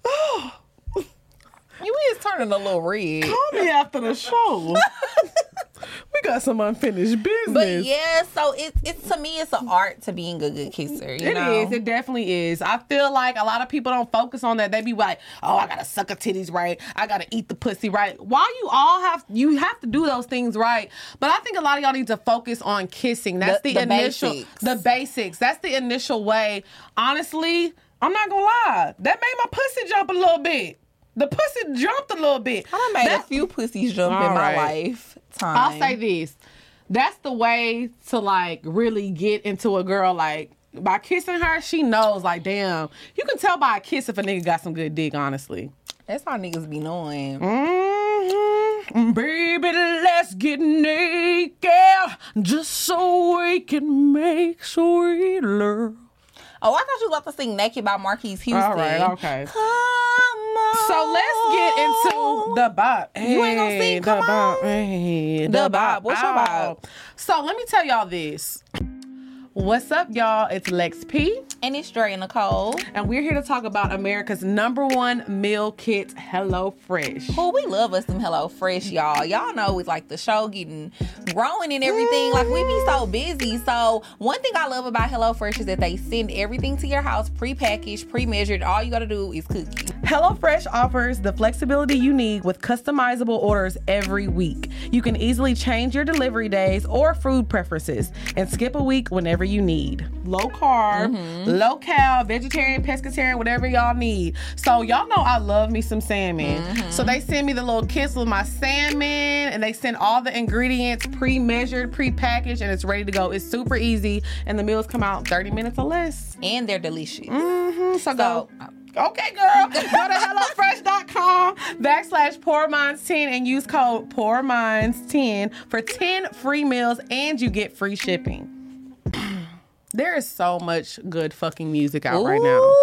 oh, [LAUGHS] [SIGHS] You is turning a little red. call me after the show. We got some unfinished business. But yeah, so it's it's to me it's an art to being a good kisser. You It know? is. It definitely is. I feel like a lot of people don't focus on that. They be like, "Oh, I gotta suck a titties right. I gotta eat the pussy right." While you all have, you have to do those things right. But I think a lot of y'all need to focus on kissing. That's the, The- the initial, basics. the basics. That's the initial way. Honestly, I'm not gonna lie. That made my pussy jump a little bit. The pussy jumped a little bit. I done made That- a few pussies jump in my right. Lifetime. I'll say this. That's the way to like really get into a girl like by kissing her, she knows like damn. You can tell by a kiss if a nigga got some good dick, honestly. That's how niggas be knowing. Mm-hmm. Baby, let's get naked just so we can make sweet love. Oh, I thought you was about to sing "Naked" by Marques Houston. All right, okay. So let's get into the bop. You ain't gonna sing, the come bop. on. Hey, The bop. What's your bop? So let me tell y'all this. What's up, y'all? It's Lex P, And it's Dre and Nicole. and we're here to talk about America's number one meal kit, HelloFresh. Oh, we love us some HelloFresh, y'all. Y'all know it's like the show getting growing and everything. Like we be so busy. So one thing I love about HelloFresh is that they send everything to your house pre-packaged, pre-measured. All you gotta do is cook it. HelloFresh offers the flexibility you need with customizable orders every week. You can easily change your delivery days or food preferences and skip a week whenever you need. Low carb, mm-hmm. low cal, vegetarian, pescatarian, whatever y'all need. So y'all know I love me some salmon. Mm-hmm. So they send me the little kits with my salmon and they send all the ingredients pre-measured, pre-packaged, and it's ready to go. It's super easy and the meals come out 30 minutes or less. And they're delicious. Mm-hmm. So, So, go. Okay, girl. Go to HelloFresh.com backslash Pour Minds 10 and use code Pour Minds 10 for 10 free meals and you get free shipping. There is so much good fucking music out right now.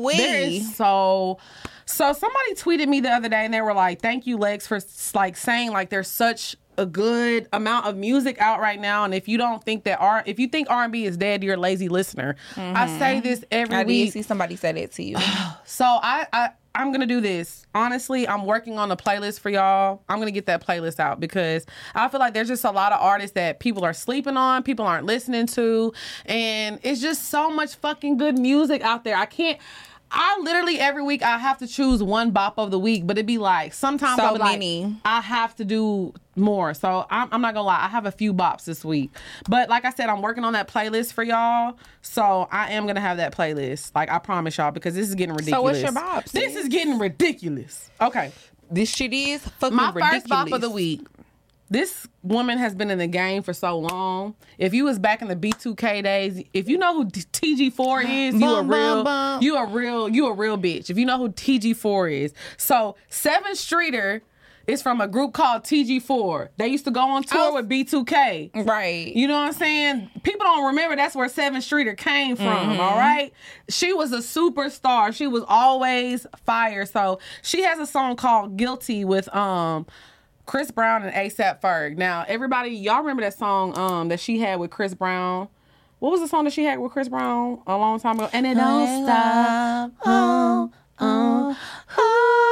Wee. There is so. So somebody tweeted me the other day and they were like, "Thank you, Lex, for like saying like there's such a good amount of music out right now, and if you don't think that R, if you think R and B is dead, you're a lazy listener." I mm-hmm. say this every I week. see somebody say that to you. [SIGHS] So I, I I'm gonna do this. Honestly, I'm working on a playlist for y'all. I'm gonna get that playlist out because I feel like there's just a lot of artists that people are sleeping on, people aren't listening to, and it's just so much fucking good music out there. I can't. I literally every week I have to choose one bop of the week, but it'd be like sometimes So many. like I have to do more. So I'm, I'm not gonna lie, I have a few bops this week. But like I said, I'm working on that playlist for y'all. So I am gonna have that playlist. Like I promise y'all, because this is getting ridiculous. So what's your bops, This is getting ridiculous. Okay. this shit is fucking My ridiculous. first bop of the week. This woman has been in the game for so long. If you was back in the B2K days, if you know who TG4 is, you a real, bum. you a real, you a real bitch. If you know who TG4 is, so Sevyn Streeter is from a group called TG4. They used to go on tour Oh. with B2K. Right. You know what I'm saying? People don't remember that's where Sevyn Streeter came from, Mm-hmm. all right? She was a superstar. She was always fire. So she has a song called Guilty with um Chris Brown and ASAP Ferg. Now, everybody, y'all remember that song um that she had with Chris Brown? What was the song that she had with Chris Brown a long time ago? And it don't stop. Oh, oh, oh.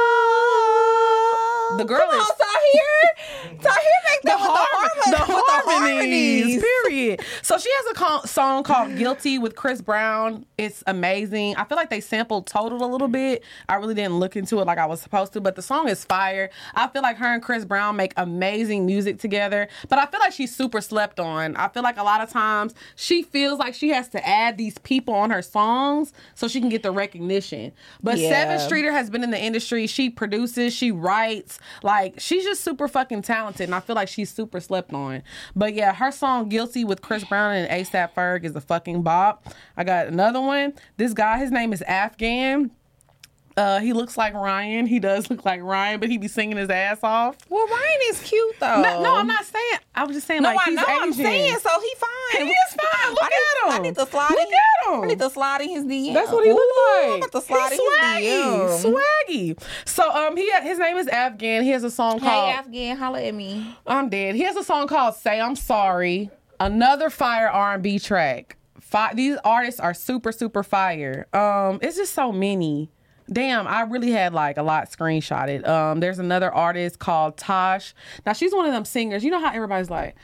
The girl Come is on, Tahir. [LAUGHS] Tahir make that with harmon- the, harmon- with the harmonies. Period. So she has a co- song called "Guilty" with Chris Brown. It's amazing. I feel like they sampled "Total" a little bit. I really didn't look into it like I was supposed to, but the song is fire. I feel like her and Chris Brown make amazing music together. But I feel like she's super slept on. I feel like a lot of times she feels like she has to add these people on her songs so she can get the recognition. But Yeah. Sevyn Streeter has been in the industry. She produces, she writes. Like she's just super fucking talented, and I feel like she's super slept on. But yeah, her song "Guilty" with Chris Brown and ASAP Ferg is a fucking bop. I got another one. This guy, his name is Afghan. Uh, he looks like Ryan. He does look like Ryan, but he be singing his ass off. Well, Ryan is cute though. No, no, I'm not saying. I was just saying No, like I he's know. I'm saying so. He fine. He is fine. Look I need, at him. I need to slide. Look in, at him. I need to slide in his DM. That's what he looks like. I'm to slide He's in his swaggy, DM. swaggy. So um, he his name is Afghan. He has a song called Hey, Afghan, holla at me. I'm dead. He has a song called "Say I'm Sorry." Another fire R&B track. Fi- these artists are super super fire. Um, it's just so many. Damn, I really had like a lot screenshotted. Um, there's another artist called Tosh. Now she's one of them singers. You know how everybody's like,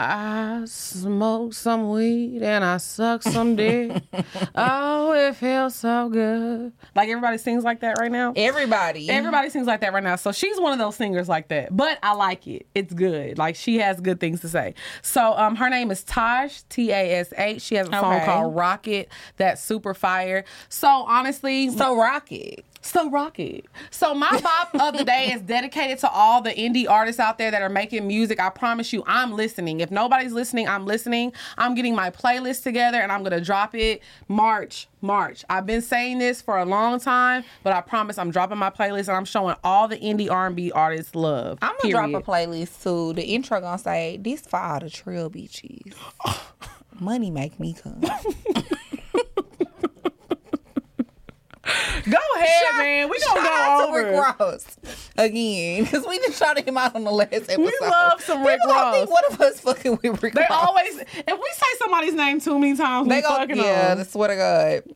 I smoke some weed and I suck some dick. [LAUGHS] oh, it feels so good. Like everybody sings like that right now. Everybody. Everybody sings like that right now. So she's one of those singers like that. But I like it. It's good. Like she has good things to say. So um her name is Tosh, T A S H. She has a song called Rocket that's super fire. So honestly, So rocket. So rocket. So my bop of the day is dedicated to all the indie artists out there that are making music. I promise you, I'm listening. If nobody's listening, I'm listening. I'm getting my playlist together and I'm gonna drop it March. March. I've been saying this for a long time, but I promise I'm dropping my playlist and I'm showing all the indie R&B artists love. I'm gonna period. drop a playlist too. The intro gonna say this for all the trail bitches. [LAUGHS] Money make me come. [LAUGHS] [LAUGHS] Go ahead, man. We gonna Shout go out to over. Rick Ross. again because we just shouted him out on the last episode. We love some Rick People gonna think Ross. one of us fucking with Rick They Ross. always, if we say somebody's name too many times, they we go fucking yeah. them. I swear to God.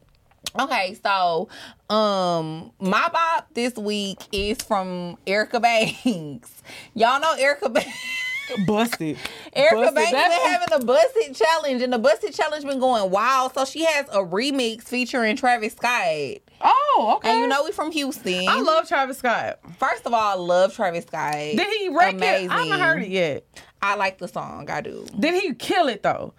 Okay, so um, my bop this week is from Erica Banks. Y'all know Erica Banks. [LAUGHS] busted. Erica Busted. Banks That- been having a Buss It challenge, and the Buss It challenge been going wild. So she has a remix featuring Travis Scott, Oh, okay. and you know we from Houston. I love Travis Scott. First of all, I love Travis Scott. Did he wreck Amazing. it? I haven't heard it yet. I like the song. I do. Did he kill it though?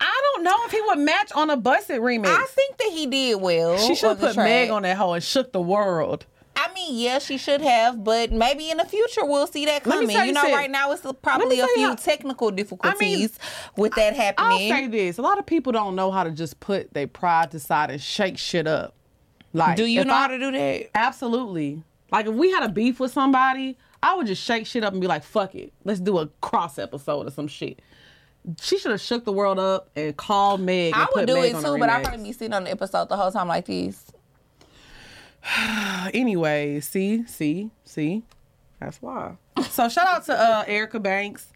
I don't know if he would match on a Buss It remix. I think that he did well. she should have put Meg on that hoe and shook the world. I mean, yeah, she should have, but maybe in the future we'll see that coming. You you know, something. right now it's probably a few how- technical difficulties with that happening. I'll say this: a lot of people don't know how to just put their pride to side and shake shit up. Like, do you know I- how to do that? Absolutely. Like if we had a beef with somebody, I would just shake shit up and be like, "Fuck it, let's do a cross episode or some shit." She should have shook the world up and called Meg. And I put would do Meg it too, but I'd probably be sitting on the episode the whole time like this. [SIGHS] Anyway, see, see, see. That's why. So shout out to uh, Erica Banks,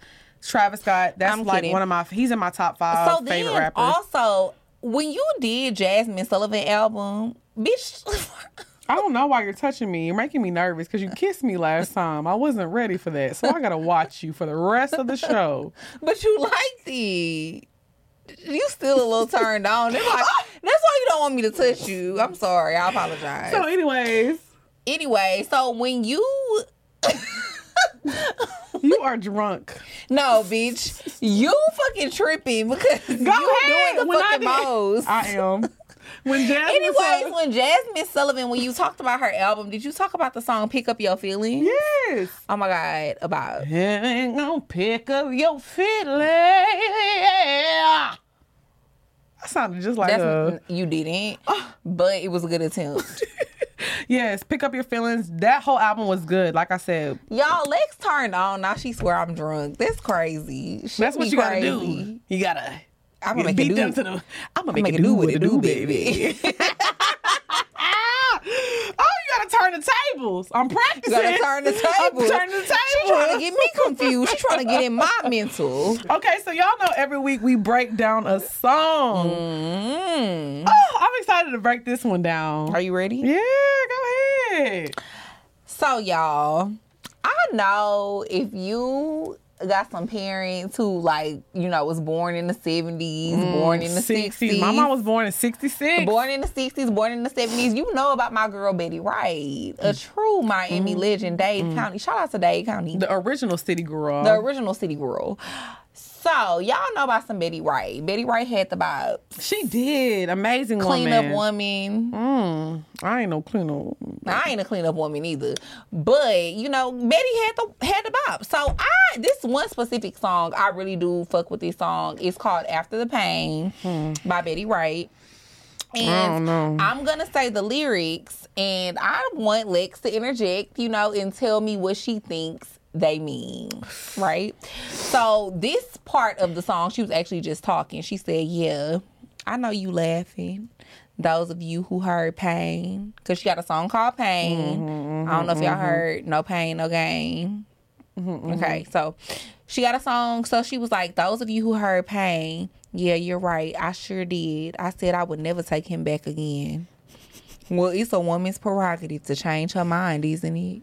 Travis Scott. That's I'm like kidding. one of my. He's in my top five so favorite rappers. also, when you did Jazmine Sullivan album, bitch, [LAUGHS] I don't know why you're touching me. You're making me nervous because you kissed me last time. I wasn't ready for that, so I gotta watch you for the rest of the show. [LAUGHS] but you like the. You still a little turned on. That's why, [LAUGHS] that's why you don't want me to touch you. I'm sorry. I apologize. So, anyways, anyway, so when you you are drunk. no, bitch, you fucking tripping because Go you ahead. doing the when I fucking did- most. I am. When Jazmine Anyways, when Jazmine Sullivan, when you talked about her album, did you talk about the song "Pick Up Your Feelings"? yes. Oh my god, about Ain't gonna pick up your feelings. That sounded just like that's a you didn't, but it was a good attempt. [LAUGHS] yes. Pick up your feelings. That whole album was good. Like I said, Y'all, Lex turned on. Now she swear I'm drunk. That's crazy. She that's what you gotta do. You gotta. I'm gonna make beat do. them to the. I'm gonna make, make it do what what it do, baby. [LAUGHS] oh, you gotta turn the tables. I'm practicing. You gotta turn the [LAUGHS] tables. turning the tables. She trying to get me confused. She trying to get in my mental. Okay, so y'all know every week we break down a song. Mm. Oh, I'm excited to break this one down. Are you ready? Yeah, go ahead. So y'all, I know if you got some parents who like, you know, was born in the 70s, mm, born in the 60s. My mom was born in 66. Born in the 60s, born in the 70s. You know about my girl Betty Wright, a mm. true Miami mm-hmm. legend, Dade mm. County. Shout out to Dade County. the original city girl. the original city girl. So y'all know about some Betty Wright. Betty Wright had the vibe. she did. Amazing Clean woman. up woman. Mm, I ain't no clean up. I ain't a clean up woman either. But, you know, Betty had the had the bop. So I this one specific song, I really do fuck with this song. It's called After the Pain by Betty Wright. And. I'm gonna say the lyrics and I want Lex to interject, you know, and tell me what she thinks they mean. Right? So this part of the song, she was actually just talking. She said, Yeah, I know you laughing. Those of you who heard pain. Cause she got a song called Pain. Mm-hmm, I don't mm-hmm, know if y'all mm-hmm. heard No Pain, No Gain. Okay, so she got a song. So she was like, Those of you who heard pain, yeah, you're right. I sure did. I said I would never take him back again. Well, it's a woman's prerogative to change her mind, isn't it?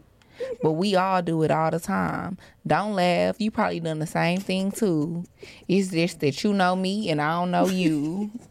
But we all do it all the time. Don't laugh. You probably done the same thing too. It's just that you know me and I don't know you. [LAUGHS]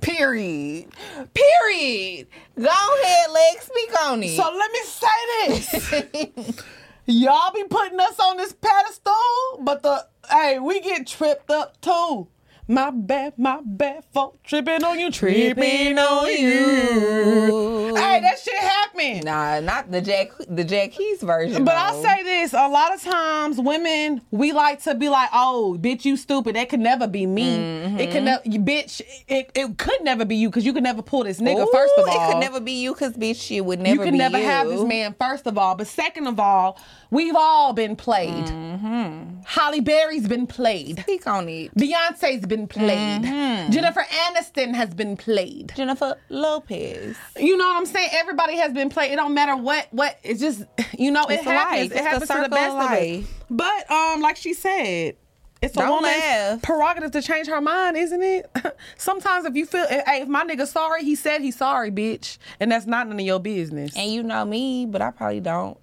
Period. Period. Go ahead, Lex. Speak on it. So let me say this. [LAUGHS] Y'all be putting us on this pedestal, but the hey, we get tripped up too. My bad, my bad, folk tripping on you, tripping on you. Hey, that shit happened. Nah, not the Jack the Jack Keys version. But. I'll say this: a lot of times, women we like to be like, "Oh, bitch, you stupid. That could never be me. Mm-hmm. It could never, bitch. It, it could never be you because you could never pull this nigga. first of all, it could never be you because bitch, you would never. you could be never you. have this man. First of all, but second of all, we've all been played. Mm-hmm. Halle Berry's been played. Speak on it, Beyonce's been played. Mm-hmm. Jennifer Aniston has been played. Jennifer Lopez. You know what I'm saying everybody has been played. It don't matter what what. It's just you know it It's happens. life. It It's the happens to the best of of us. But um, like she said. It's a Don't woman's laugh. prerogative to change her mind, isn't it? [LAUGHS] Sometimes if you feel, hey, if my nigga sorry, he said he's sorry, bitch, and that's not none of your business. and you know me, but I probably don't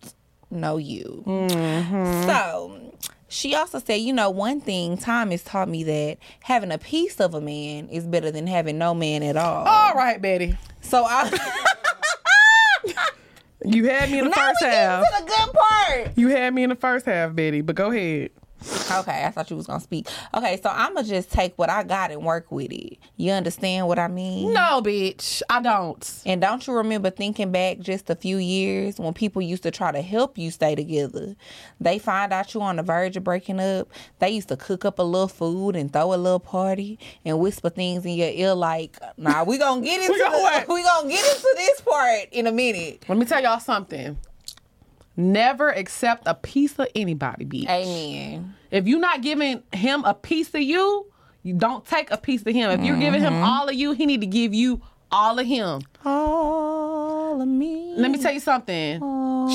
know you. Mm-hmm. So she also said, you know, one thing time has taught me that having a piece of a man is better than having no man at all. All right, Betty, So I [LAUGHS] [LAUGHS] you had me in the now first half. the good part. You had me in the first half, Betty, but go ahead. Okay, I thought you was gonna speak. Okay, so I'ma just take what I got and work with it. You understand what I mean? No, bitch, I don't. And don't you remember thinking back just a few years when people used to try to help you stay together? They find out you on the verge of breaking up. They used to cook up a little food and throw a little party and whisper things in your ear like, "Nah, we gonna get [LAUGHS] into gonna the, we gonna get into this part in a minute." Let me tell y'all something. Never accept a piece of anybody, bitch. Amen. If you're not giving him a piece of you, you don't take a piece of him. If you're giving him mm-hmm. all of you, he need to give you all of him. All of me. Let me tell you something.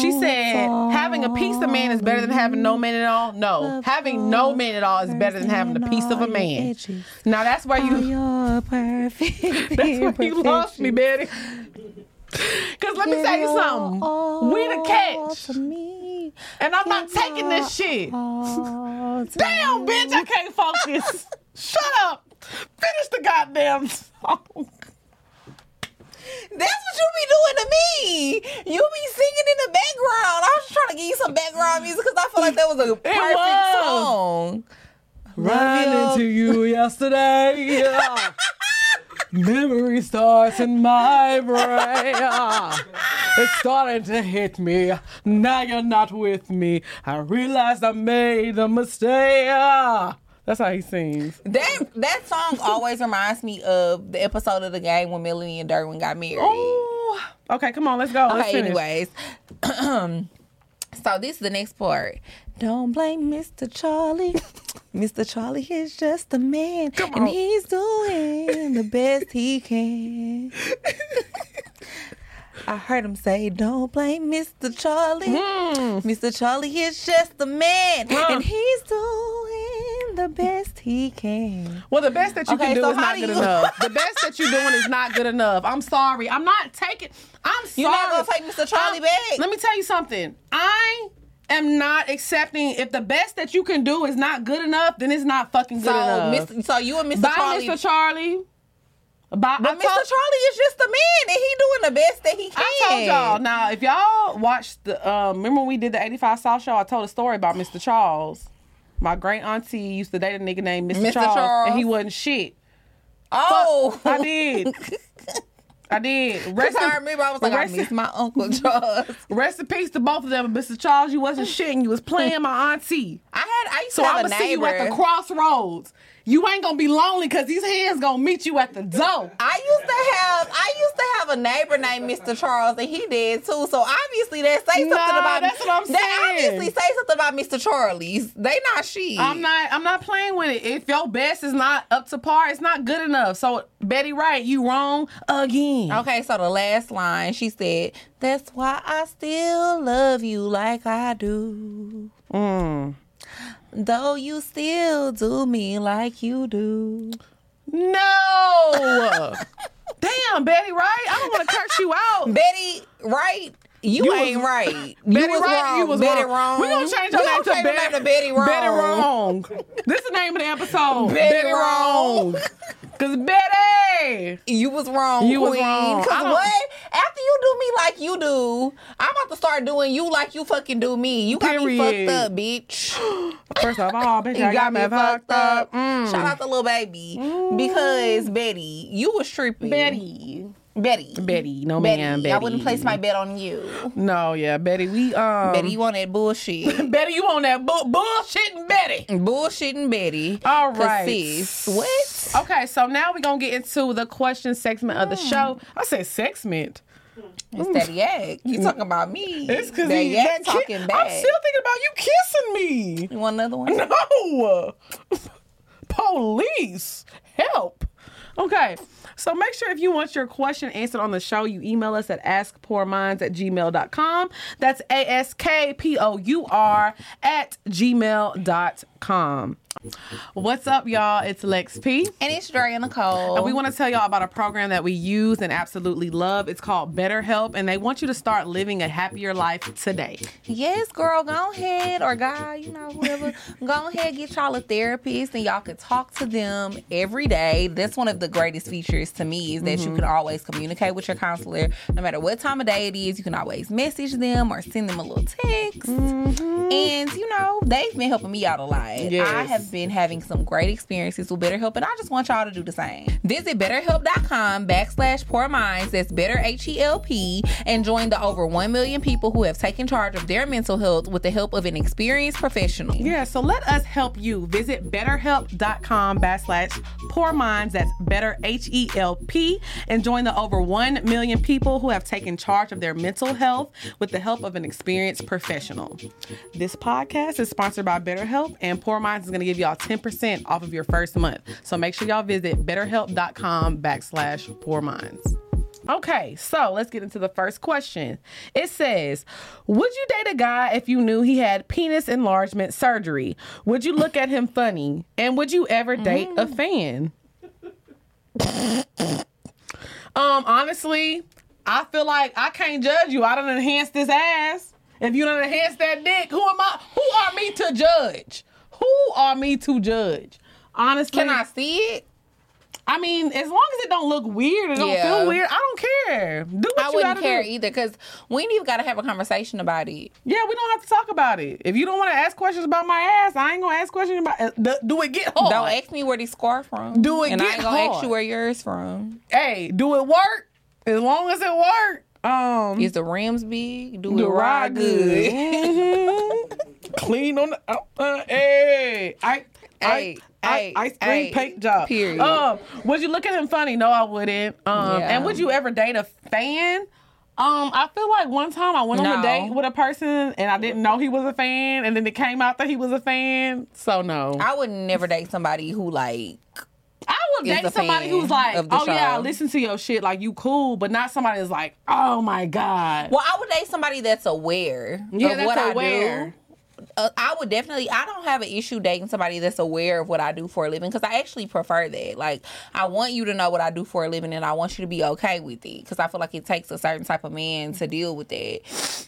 She said having a piece of man is better than having no man at all. No, having no man at all is better than having a piece of a man. Now that's where you You're [LAUGHS] perfect. that's where you lost me, Betty. Cause let me tell you something. We the catch. And I'm not taking this shit. [LAUGHS] Damn, bitch, I can't focus. [LAUGHS] Shut up. Finish the goddamn song. That's what you be doing to me. You be singing in the background. I was trying to give you some background music because I feel like that was a perfect was. song. Ran into you yesterday. [LAUGHS] Memory starts in my brain. [LAUGHS] It's starting to hit me. Now you're not with me. I realized I made a mistake. That's how he sings. That that song always reminds me of the episode of the game when Melanie and Derwin got married. Oh, okay. Come on, let's go. let's Okay, finish. anyways. [CLEARS THROAT] so this is the next part. Don't blame Mr. Charlie. [LAUGHS] Mr. Charlie is just a man. And he's doing the best he can. I heard him say, Don't blame Mr. Charlie. Hmm. Mr. Charlie is just a man. And he's doing the best he can. Well, the best that you Okay, can do so is not do good you- enough. The best that you're doing is not good enough. I'm sorry. I'm not taking. I'm sorry. You're not gonna take Mr. Charlie I'm- back? Let me tell you something. I am not accepting. If the best that you can do is not good enough, then it's not fucking good So, enough. Mr. so you and Mr. Bye, Charlie. Mr. Charlie. Bye. But I Mr. told- Charlie is just a man and he doing the best that he can. I told y'all. Now, if y'all watched the, um, remember when we did the 85 South show? I told a story about Mr. Charles. My great auntie used to date a nigga named Mr. Mr. Charles, Charles. and he wasn't shit. Oh, I did. [LAUGHS] I did. Rest I in, remember I was like, I rest in- miss my Uncle [LAUGHS] Charles. rest in peace to both of them. Mr. Charles, you wasn't shitting. you was playing my auntie. I had, I used So to have a gonna see you at the crossroads. You ain't gonna be lonely because these hands gonna meet you at the door. I used to have, I used to have a neighbor named Mr. Charles, and he did too. So obviously that say something Nah, about that's what I'm That saying. obviously say something about Mr. Charlie's. They not she. I'm not. I'm not playing with it. If your best is not up to par, it's not good enough. So Betty Wright, you wrong again. Okay, so the last line, she said, "That's why I still love you like I do." Mm. Though you still do me like you do. No. [LAUGHS] Damn, Betty Wright. I don't want to curse you out. Betty, right? You, You ain't was- right. [LAUGHS] Betty was Wright, wrong. you was Betty wrong. wrong. We gonna change your name to Betty, name to Betty Wrong. Betty Wrong. this is the name of the episode. Betty Wrong. [LAUGHS] Cause Betty. You was wrong. You was queen. wrong. I Cause what? After you do me like you do, I'm about to start doing you like you fucking do me. You got me fucked up, bitch. [GASPS] First of all, bitch, You I got me fucked up. Mm. Shout out to little baby because Betty, you was tripping. Betty. Betty, Betty. No Betty. man, Betty. I wouldn't place my bet on you. No, yeah, Betty. We um. Betty, you want that bullshit? [LAUGHS] Betty, you on that bu- bullshitting Betty. Bullshitting Betty. All right. sis, what? Okay, so now we're gonna get into the question segment of the show. I said segment. It's that yak. You talking about me? It's because that yak that ki- talking I'm still thinking about you kissing me. you want another one? No, [LAUGHS] police, help! Okay. So make sure if you want your question answered on the show, you email us at askpourminds at gmail.com. That's A-S-K-P-O-U-R at gmail.com. What's up, y'all? It's Lex P. And it's Dre and Nicole. And we want to tell y'all about a program that we use and absolutely love. It's called BetterHelp, and they want you to start living a happier life today. Yes, girl, go ahead, or guy, you know, whoever, go ahead, get y'all a therapist, and y'all can talk to them every day. That's one of the greatest features to me is that you mm-hmm. can always communicate with your counselor, no matter what time of day it is. You can always message them or send them a little text, mm-hmm. and you know, they've been helping me out a lot. Yes. I have been having some great experiences with BetterHelp, and I just want y'all to do the same. Visit BetterHelp.com backslash Pour Minds. That's Better H E L P, and join the over one million people who have taken charge of their mental health with the help of an experienced professional. Yeah, so let us help you. Visit betterhelp.com backslash pour minds. That's better H E L P and join the over 1 million people who have taken charge of their mental health with the help of an experienced professional. This podcast is sponsored by BetterHelp, and Pour Minds is going to give y'all 10% off of your first month. So make sure y'all visit betterhelp.com backslash pour minds. Okay, so let's get into the first question. It says, Would you date a guy if you knew he had penis enlargement surgery? Would you look at him funny? And would you ever date a fan? um, honestly, I feel like I can't judge you. I don't enhance this ass. If you don't enhance that dick, who am I? Who are me to judge? Who are me to judge? Honestly, Can I see it? I mean, as long as it don't look weird, it don't feel weird. I don't care. Do what I you wouldn't care do. either because we ain't even got to have a conversation about it. Yeah, we don't have to talk about it. If you don't want to ask questions about my ass, I ain't gonna ask questions about. Uh, do, do it get hard? Don't ask me where these scar from. Do it get. and I ain't gonna ask you where yours from. hey, do it work? As long as it work. Um, Is the rims big? Do the it ride good? Mhm. [LAUGHS] [LAUGHS] Clean on the. Hey, I. Hey, I, hey, I, ice cream paint job. period. Um, would you look at him funny? No, I wouldn't. Um, Yeah. and would you ever date a fan? Um, I feel like one time I went on No. a date with a person and I didn't know he was a fan, and then it came out that he was a fan. So no, I, I would never date somebody who like. I would date somebody who's like, oh yeah, I show. listen to your shit, like you cool, but not somebody that's like, oh my god. Well, I would date somebody that's aware Yeah, of that's what aware. I do. Uh, I would definitely. I don't have an issue dating somebody that's aware of what I do for a living because I actually prefer that. Like, I want you to know what I do for a living, and I want you to be okay with it because I feel like it takes a certain type of man to deal with that.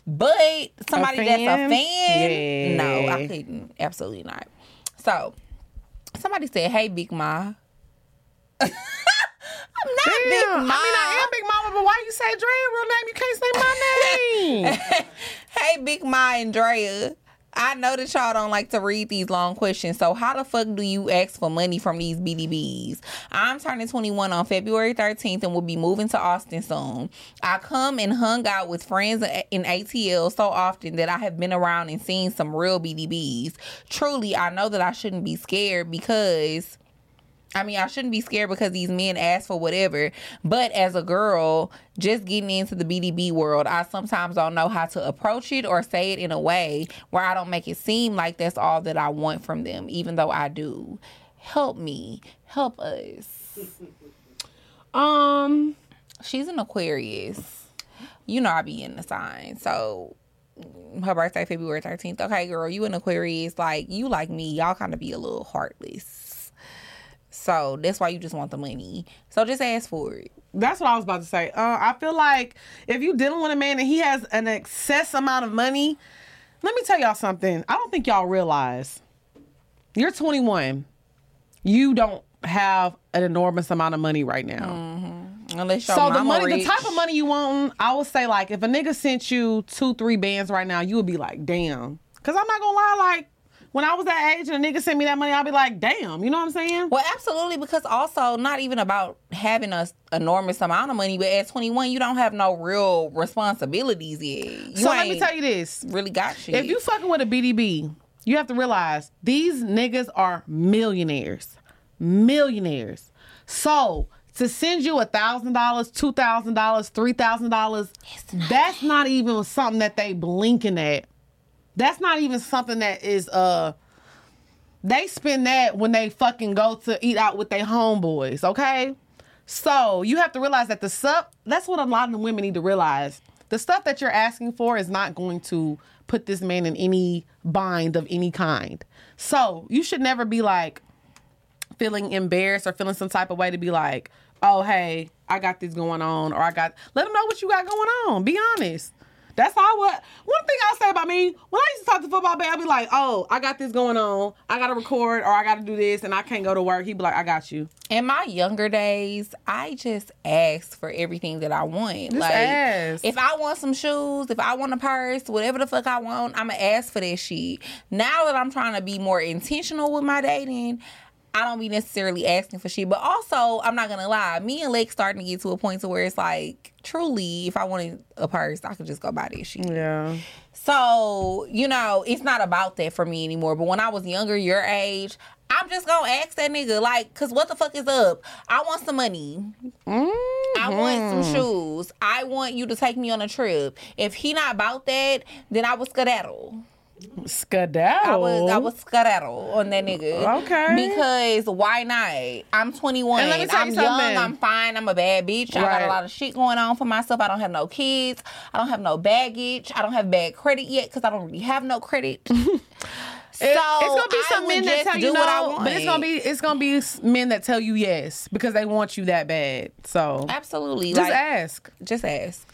But somebody that's a fan? no, I couldn't. Absolutely not. So, somebody said, "Hey, Big Ma." [LAUGHS] I'm not Damn. Big I mean, I am Big Mama, but why you say Dre real name? You can't say my [LAUGHS] name. hey, Big Ma and Drea. I know that y'all don't like to read these long questions, so how the fuck do you ask for money from these BDBs? I'm turning 21 on February 13th and will be moving to Austin soon. I come and hung out with friends in ATL so often that I have been around and seen some real BDBs. Truly, I know that I shouldn't be scared because I mean, I shouldn't be scared because these men ask for whatever. But as a girl, just getting into the BDB world, I sometimes don't know how to approach it or say it in a way where I don't make it seem like that's all that I want from them, even though I do. Help me. Help us. [LAUGHS] um, She's an Aquarius. You know I be in the sign. So her birthday February 13th. Okay, girl, you an Aquarius. Like, you like me. Y'all kind of be a little heartless. So that's why you just want the money. So just ask for it. that's what I was about to say. Uh, I feel like if you dealing with a man and he has an excess amount of money, let me tell y'all something. I don't think y'all realize. You're 21. You don't have an enormous amount of money right now. Unless your So the money, rich. the type of money you want, I would say like if a nigga sent you two, three bands right now, you would be like, damn. Cause I'm not gonna lie, like when I was that age and a nigga sent me that money, I'd be like, damn. You know what I'm saying? Well, absolutely, because also not even about having a enormous amount of money, but at 21, you don't have no real responsibilities yet. You so let me tell you this: really got shit. if you fucking with a BDB, you have to realize these niggas are millionaires, millionaires. So to send you a thousand dollars, two thousand dollars, three thousand dollars, that's not even something that they blinking at. That's not even something that is uh. They spend that when they fucking go to eat out with their homeboys. Okay. So you have to realize that the stuff, that's what a lot of women need to realize. The stuff that you're asking for is not going to put this man in any bind of any kind. So you should never be like feeling embarrassed or feeling some type of way to be like, oh, hey, I got this going on, or I got, let them know what you got going on. Be honest. That's all what one thing I'll say about me, when I used to talk to football babe, I'll be like, oh, I got this going on. I gotta record or I gotta do this and I can't go to work. He'd be like, I got you. In my younger days, I just asked for everything that I want. Just like ask. if I want some shoes, if I want a purse, whatever the fuck I want, I'ma ask for that shit. Now that I'm trying to be more intentional with my dating, I don't be necessarily asking for shit. But also, I'm not gonna lie, me and Lex starting to get to a point to where it's like, truly, if I wanted a purse, I could just go buy this shit. Yeah. So, you know, it's not about that for me anymore. But when I was younger, your age, I'm just gonna ask that nigga, like, cause what the fuck is up? I want some money. I want some mm-hmm. shoes. I want you to take me on a trip. If he not about that, then I would skedaddle. Skedaddle. I was I would skedaddle on that nigga. Okay. Because why not? I'm 21. And let me tell I'm you young. something. I'm fine. I'm a bad bitch. I got a lot of shit going on for myself. I don't have no kids. I don't have no baggage. I don't have bad credit yet because I don't really have no credit. [LAUGHS] so It- it's gonna be some men that tell you do what I no, want. but it's gonna be it's gonna be men that tell you yes because they want you that bad. So absolutely just like, ask. Just ask.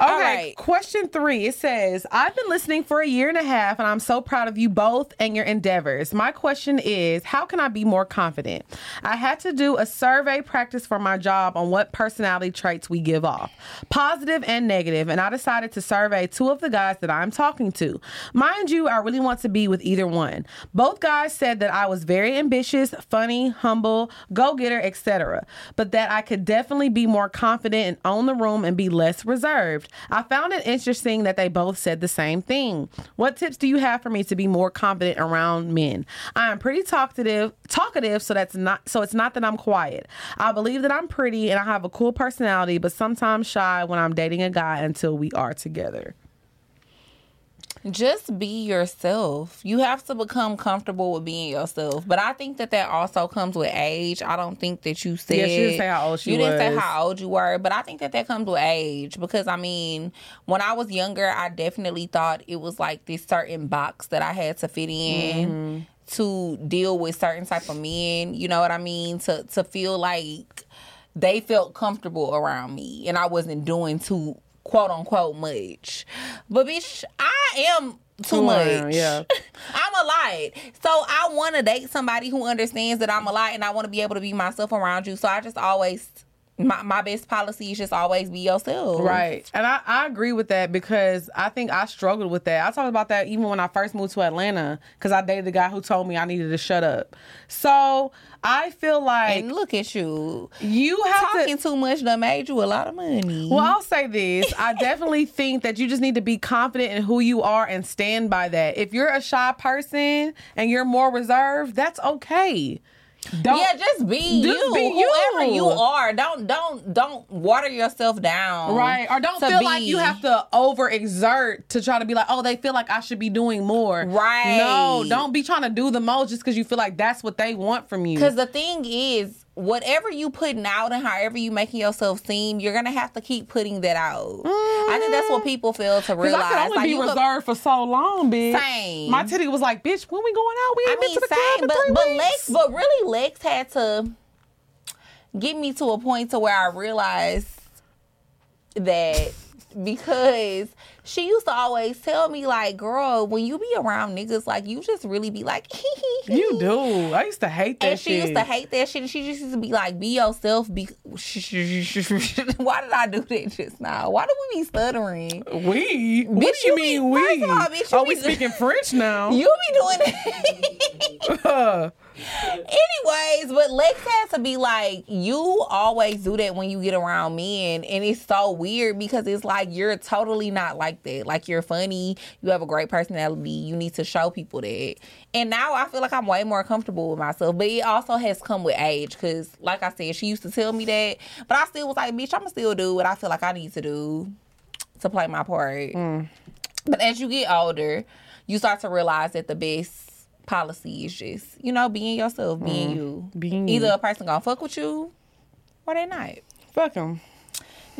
All right. question three. It says, I've been listening for a year and a half, and I'm so proud of you both and your endeavors. My question is, how can I be more confident? I had to do a survey practice for my job on what personality traits we give off, positive and negative, and I decided to survey two of the guys that I'm talking to. Mind you, I really want to be with either one. Both guys said that I was very ambitious, funny, humble, go getter, etc., but that I could definitely be more confident and own the room and be less reserved. I found it interesting that they both said the same thing. What tips do you have for me to be more confident around men? I am pretty talkative, talkative, so that's not so it's not that I'm quiet. I believe that I'm pretty and I have a cool personality, but sometimes shy when I'm dating a guy until we are together. Just be yourself. You have to become comfortable with being yourself. But I think that that also comes with age. I don't think that you said Yeah, she didn't say how old she you didn't say how old you were, but I think that that comes with age because I mean, when I was younger, I definitely thought it was like this certain box that I had to fit in. Mm-hmm. To deal with certain type of men, you know what I mean? To to feel like they felt comfortable around me and I wasn't doing too quote unquote much. But bitch, I am too much. much, yeah. [LAUGHS] I'm a lot. So I want to date somebody who understands that I'm a lot and I want to be able to be myself around you. So I just always my, my best policy is just always be yourself. Right. And I, I agree with that because I think I struggled with that. I talked about that even when I first moved to Atlanta because I dated a guy who told me I needed to shut up. So I feel like And look at you. you have Talking to. too much done made you a lot of money. Well, I'll say this. I [LAUGHS] definitely think that you just need to be confident in who you are and stand by that. If you're a shy person and you're more reserved, that's okay. Don't, yeah, just be Just you. be. Whoever you are. Don't don't don't water yourself down. Right. Or don't feel like you have to overexert to try to be like, oh, they feel like I should be doing more. Right. No, don't be trying to do the most just because you feel like that's what they want from you. Because the thing is, whatever you putting out and however you making yourself seem, you're gonna have to keep putting that out. I think that's what mm-hmm. people fail to realize. I could only Like, be reserved for so long, bitch. Same. My titty was like, bitch, when we going out, we I ain't been mean, to the club same, in but three but weeks. Lex, but really, Lex had to get me to a point to where I realized that because she used to always tell me like, girl, when you be around niggas, like you just really be like, [LAUGHS] you do. I used to hate that shit. And she shit. used to hate that shit. She just used to be like, "Be yourself." Be. [LAUGHS] Why did I do that just now? Why do we be stuttering? we? What do you you be- mean first we? all, bitch, you oh, we be- speaking [LAUGHS] French now. You be doing it. [LAUGHS] Anyways, but Lex has to be like, you always do that when you get around men. And it's so weird because it's like you're totally not like that. Like you're funny, you have a great personality, you need to show people that. And now I feel like I'm way more comfortable with myself. But it also has come with age. Cause like I said, she used to tell me that. But I still was like, bitch, I'ma still do what I feel like I need to do to play my part. Mm. But as you get older, you start to realize that the best policy is just, you know, being yourself, being mm-hmm. you. Being you. Either a person gonna fuck with you or they not? Fuck them.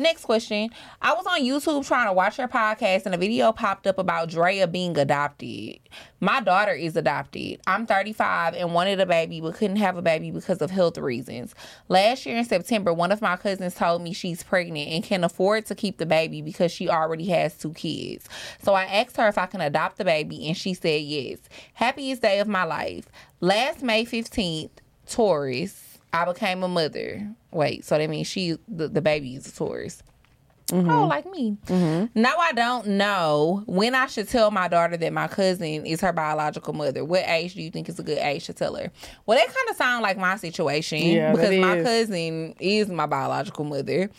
Next question. I was on YouTube trying to watch your podcast and a video popped up about Drea being adopted. My daughter is adopted. I'm 35 and wanted a baby but couldn't have a baby because of health reasons. Last year in September, one of my cousins told me she's pregnant and can afford to keep the baby because she already has two kids. So I asked her if I can adopt the baby and she said yes. Happiest day of my life. Last May 15th, Taurus. I became a mother. Wait, so that means she the, the baby is a Taurus. Oh, like me. Now I don't know when I should tell my daughter that my cousin is her biological mother. What age do you think is a good age to tell her? Well, that kind of sounds like my situation Yeah, because my is. cousin is my biological mother.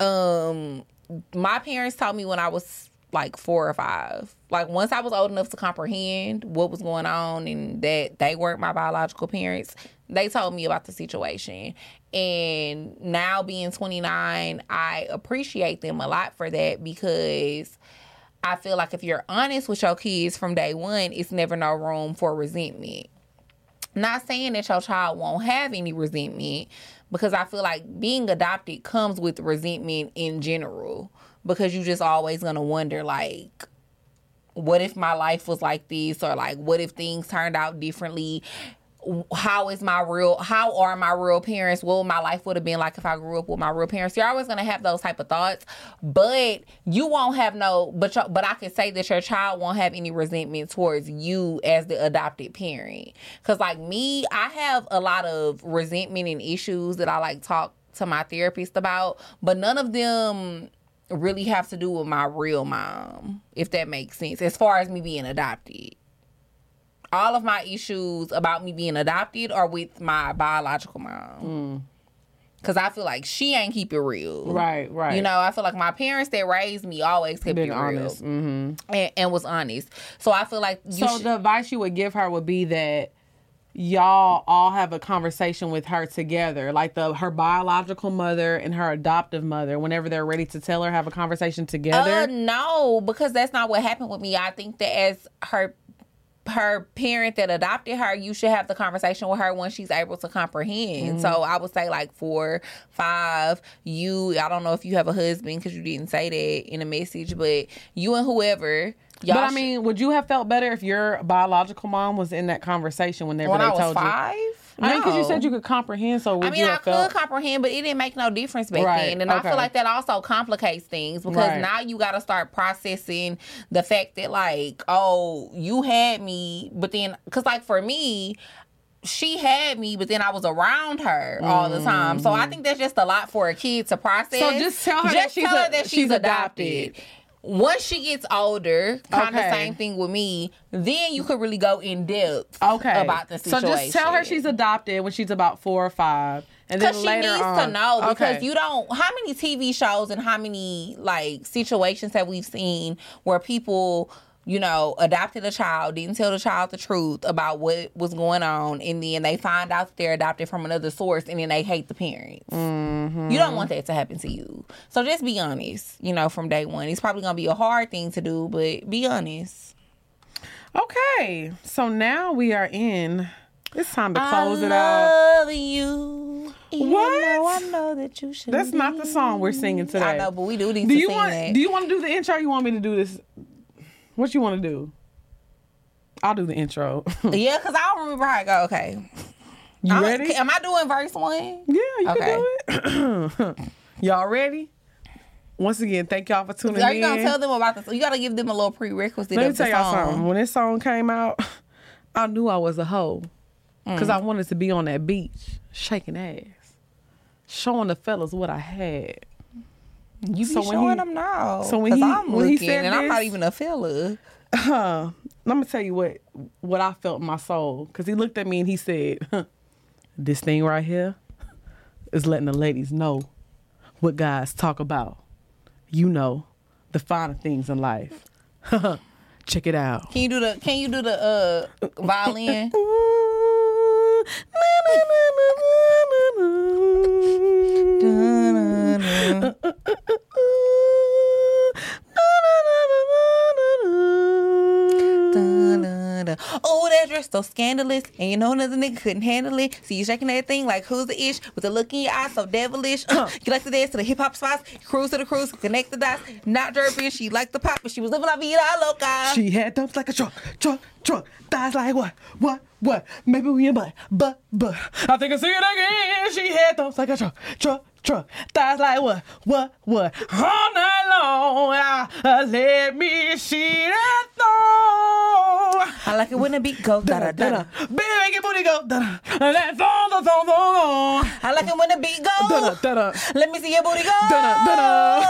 Um, my parents told me when I was like four or five. Like once I was old enough to comprehend what was going on and that they weren't my biological parents, they told me about the situation. And now being 29, I appreciate them a lot for that because I feel like if you're honest with your kids from day one, it's never no room for resentment. Not saying that your child won't have any resentment because I feel like being adopted comes with resentment in general because you just always gonna wonder like what if my life was like this or like what if things turned out differently how is my real how are my real parents? What my life would have been like if i grew up with my real parents? You're always going to have those type of thoughts but you won't have no but your, but i can say that your child won't have any resentment towards you as the adopted parent. Because like me i have a lot of resentment and issues that i like talk to my therapist about but none of them really have to do with my real mom if that makes sense as far as me being adopted all of my issues about me being adopted are with my biological mom. Cause I feel like she ain't keep it real. Right, right. You know, I feel like my parents that raised me always kept Been it honest. real hmm and, and was honest. So I feel like you So should, the advice you would give her would be that y'all all have a conversation with her together, like the her biological mother and her adoptive mother. Whenever they're ready to tell her, have a conversation together. Uh, no, because that's not what happened with me. I think that as her her parent that adopted her, you should have the conversation with her when she's able to comprehend. So mm-hmm. I would say like four, five. You, I don't know if you have a husband because you didn't say that in a message, but you and whoever. Y'all but I should- mean, would you have felt better if your biological mom was in that conversation whenever when they I was told you? five. I mean, because you said you could comprehend, so I mean, I could felt? comprehend, but it didn't make no difference back Right, then. And I feel like that also complicates things because Right. now you got to start processing the fact that, like, oh, you had me, but then, because, like, for me, she had me, but then I was around her all the time. So I think that's just a lot for a kid to process. Mm-hmm. So just tell her that she's tell her a- that she's she's adopted. adopted. Once she gets older, kind of Okay. same thing with me, then you could really go in depth Okay. about the situation. So just tell her she's adopted when she's about four or five, and then Because she needs on, to know because Okay. you don't. How many TV shows and how many like situations have we seen where people, you know, adopted a child, didn't tell the child the truth about what was going on, and then they find out that they're adopted from another source, and then they hate the parents. Mm-hmm. You don't want that to happen to you. So just be honest. You know, from day one, it's probably gonna be a hard thing to do, but be honest. Okay, so now we are in. It's time to close I it out. love you. What? I know that you should. That's not the song we're singing today. I know, but we do need Do to you sing want? that. Do you want to do the intro? Or you want me to do this? What you want to do? I'll do the intro. [LAUGHS] yeah, because I don't remember how it go. Okay. you I'm- ready? Am I doing verse one? Yeah, you Okay. can do it. [CLEARS THROAT] y'all ready? Once again, thank y'all for tuning in. Are you gonna tell them about this? You gotta give them a little prerequisite Let me tell y'all something. When this song came out, [LAUGHS] I knew I was a hoe because Mm. I wanted to be on that beach shaking ass, showing the fellas what I had. You be So when showing he- them now. so when he- I'm when he looking said and I'm not even a fella. Huh. Let me tell you what what I felt in my soul because he looked at me and he said, huh, "This thing right here is letting the ladies know what guys talk about. You know, the finer things in life. [LAUGHS] Check it out." Can you do the Can you do the uh violin? [LAUGHS] [LAUGHS] Oh, that dress so scandalous. And you know another nigga couldn't handle it. See you shaking that thing like who's the ish with the look in your eyes so devilish. Uh, you like to dance to the hip hop spots, cruise to the cruise, connect the dots. Not derpy, she liked the pop, but she was living la vida loca. She had dumps like a truck, truck, truck. Thighs like what, what, what? Maybe we in butt, but, but. I think I see it again. She had dumps like a truck, truck, truck. Thighs like what, what, what? All night long, ah, uh, let me see that thong. I like it when the beat go da da da. da. Baby, make your booty go da da. That thong, thong, thong, thong. I like it when the beat go. Da da da. Let me see your booty go. Da da da.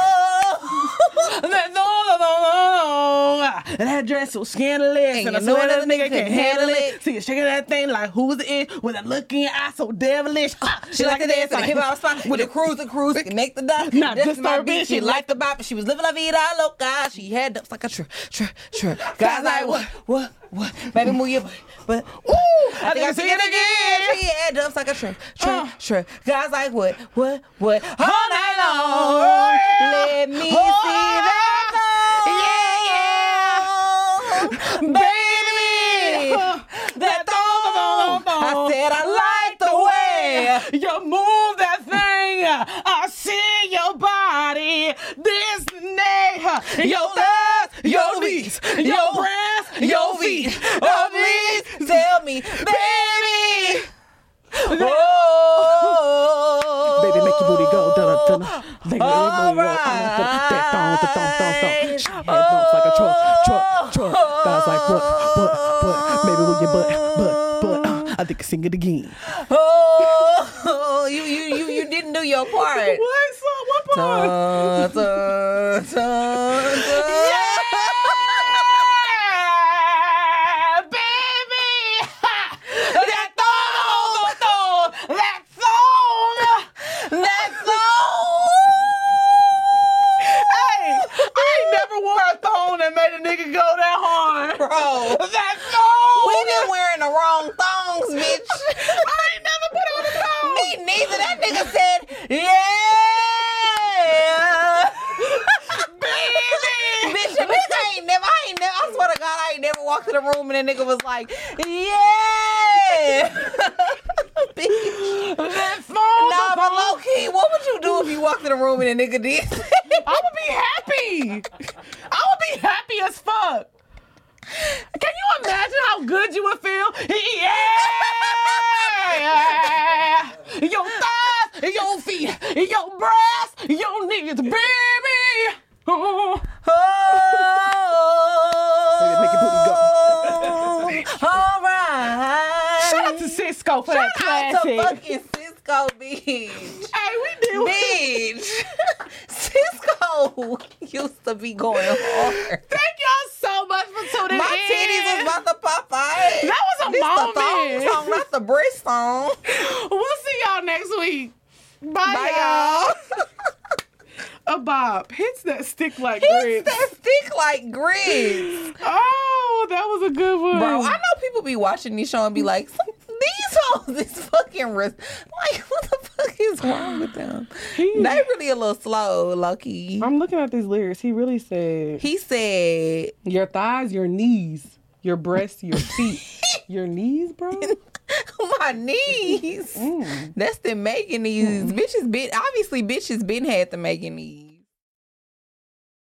That thong, thong, thong, thong. That dress so scandalous, And and, I know that nigga can't handle it. it. See you shaking that thing like who's it with a look in your eye so devilish. Ah, She like to dance the hip hop [LAUGHS] spot with the cruise and cruise, connect the dots. Not just my beat. She liked the bop. She was living la vida loca. She had dumps like a tr tr tr. Guys like what what what? Baby move your butt. But Ooh, I think I see it again. She had dumps like a tr tr Uh. tr. Guys like what what what? All night long. Oh, yeah. Let me Oh, see that thong. baby. That thong. I said I like the way. You move that. I see your body. This neck. Your thighs, your knees, your breasts, your feet. Oh, please tell me, baby. Oh, Baby, make your booty go. Da da da. Make your All. She had dumps like a truck, truck, truck. Guys like what, what, what? Maybe with your butt, butt, butt. Uh, I think I sing it again. Part. What? So what part? Dun, dun, dun, dun. Yeah, baby! That thong, thong, that thong. That song. Hey, I ain't never wore a thong that made a nigga go that hard. Bro, That thong. we been wearing the wrong thongs, bitch. I ain't never put on a thong. Me neither. That nigga said, yeah. Baby. Bitch, the nigga ain't never, I ain't never, I swear to God, I ain't never walked in the room and that nigga was like, yeah. Bitch. That thong. Nah, the but thong. low key, what would you do if you and a nigga did? I would be happy. I would be happy as fuck. Can you imagine how good you would feel? Yeah! Your thighs, your feet, your breasts, your knees, baby. Oh. Oh, Make your booty All right. Shout out to Sisqó for that Shout out to classic. fucking Sisqó, bitch. Hey, we did. Bitch. Sisqó used to be going hard. Thank y'all so much for tuning My in. titties was about to pop out. That was a this moment. the thong song, not the breast song. We'll see y'all next week. Bye, Bye, y'all. y'all. A bob hits that stick like Hits grits. that stick like grits. Oh, that was a good one. Bro, I know people be watching this show and be like, these hoes is fucking ris- like what the fuck is wrong with them? He- They really a little slow, Lucky. I'm looking at these lyrics. He really said He said, your thighs, your knees, your breasts, your [LAUGHS] feet, your knees, bro. [LAUGHS] "My knees." Mm. That's the making these bitches. Been obviously bitches been had the making these.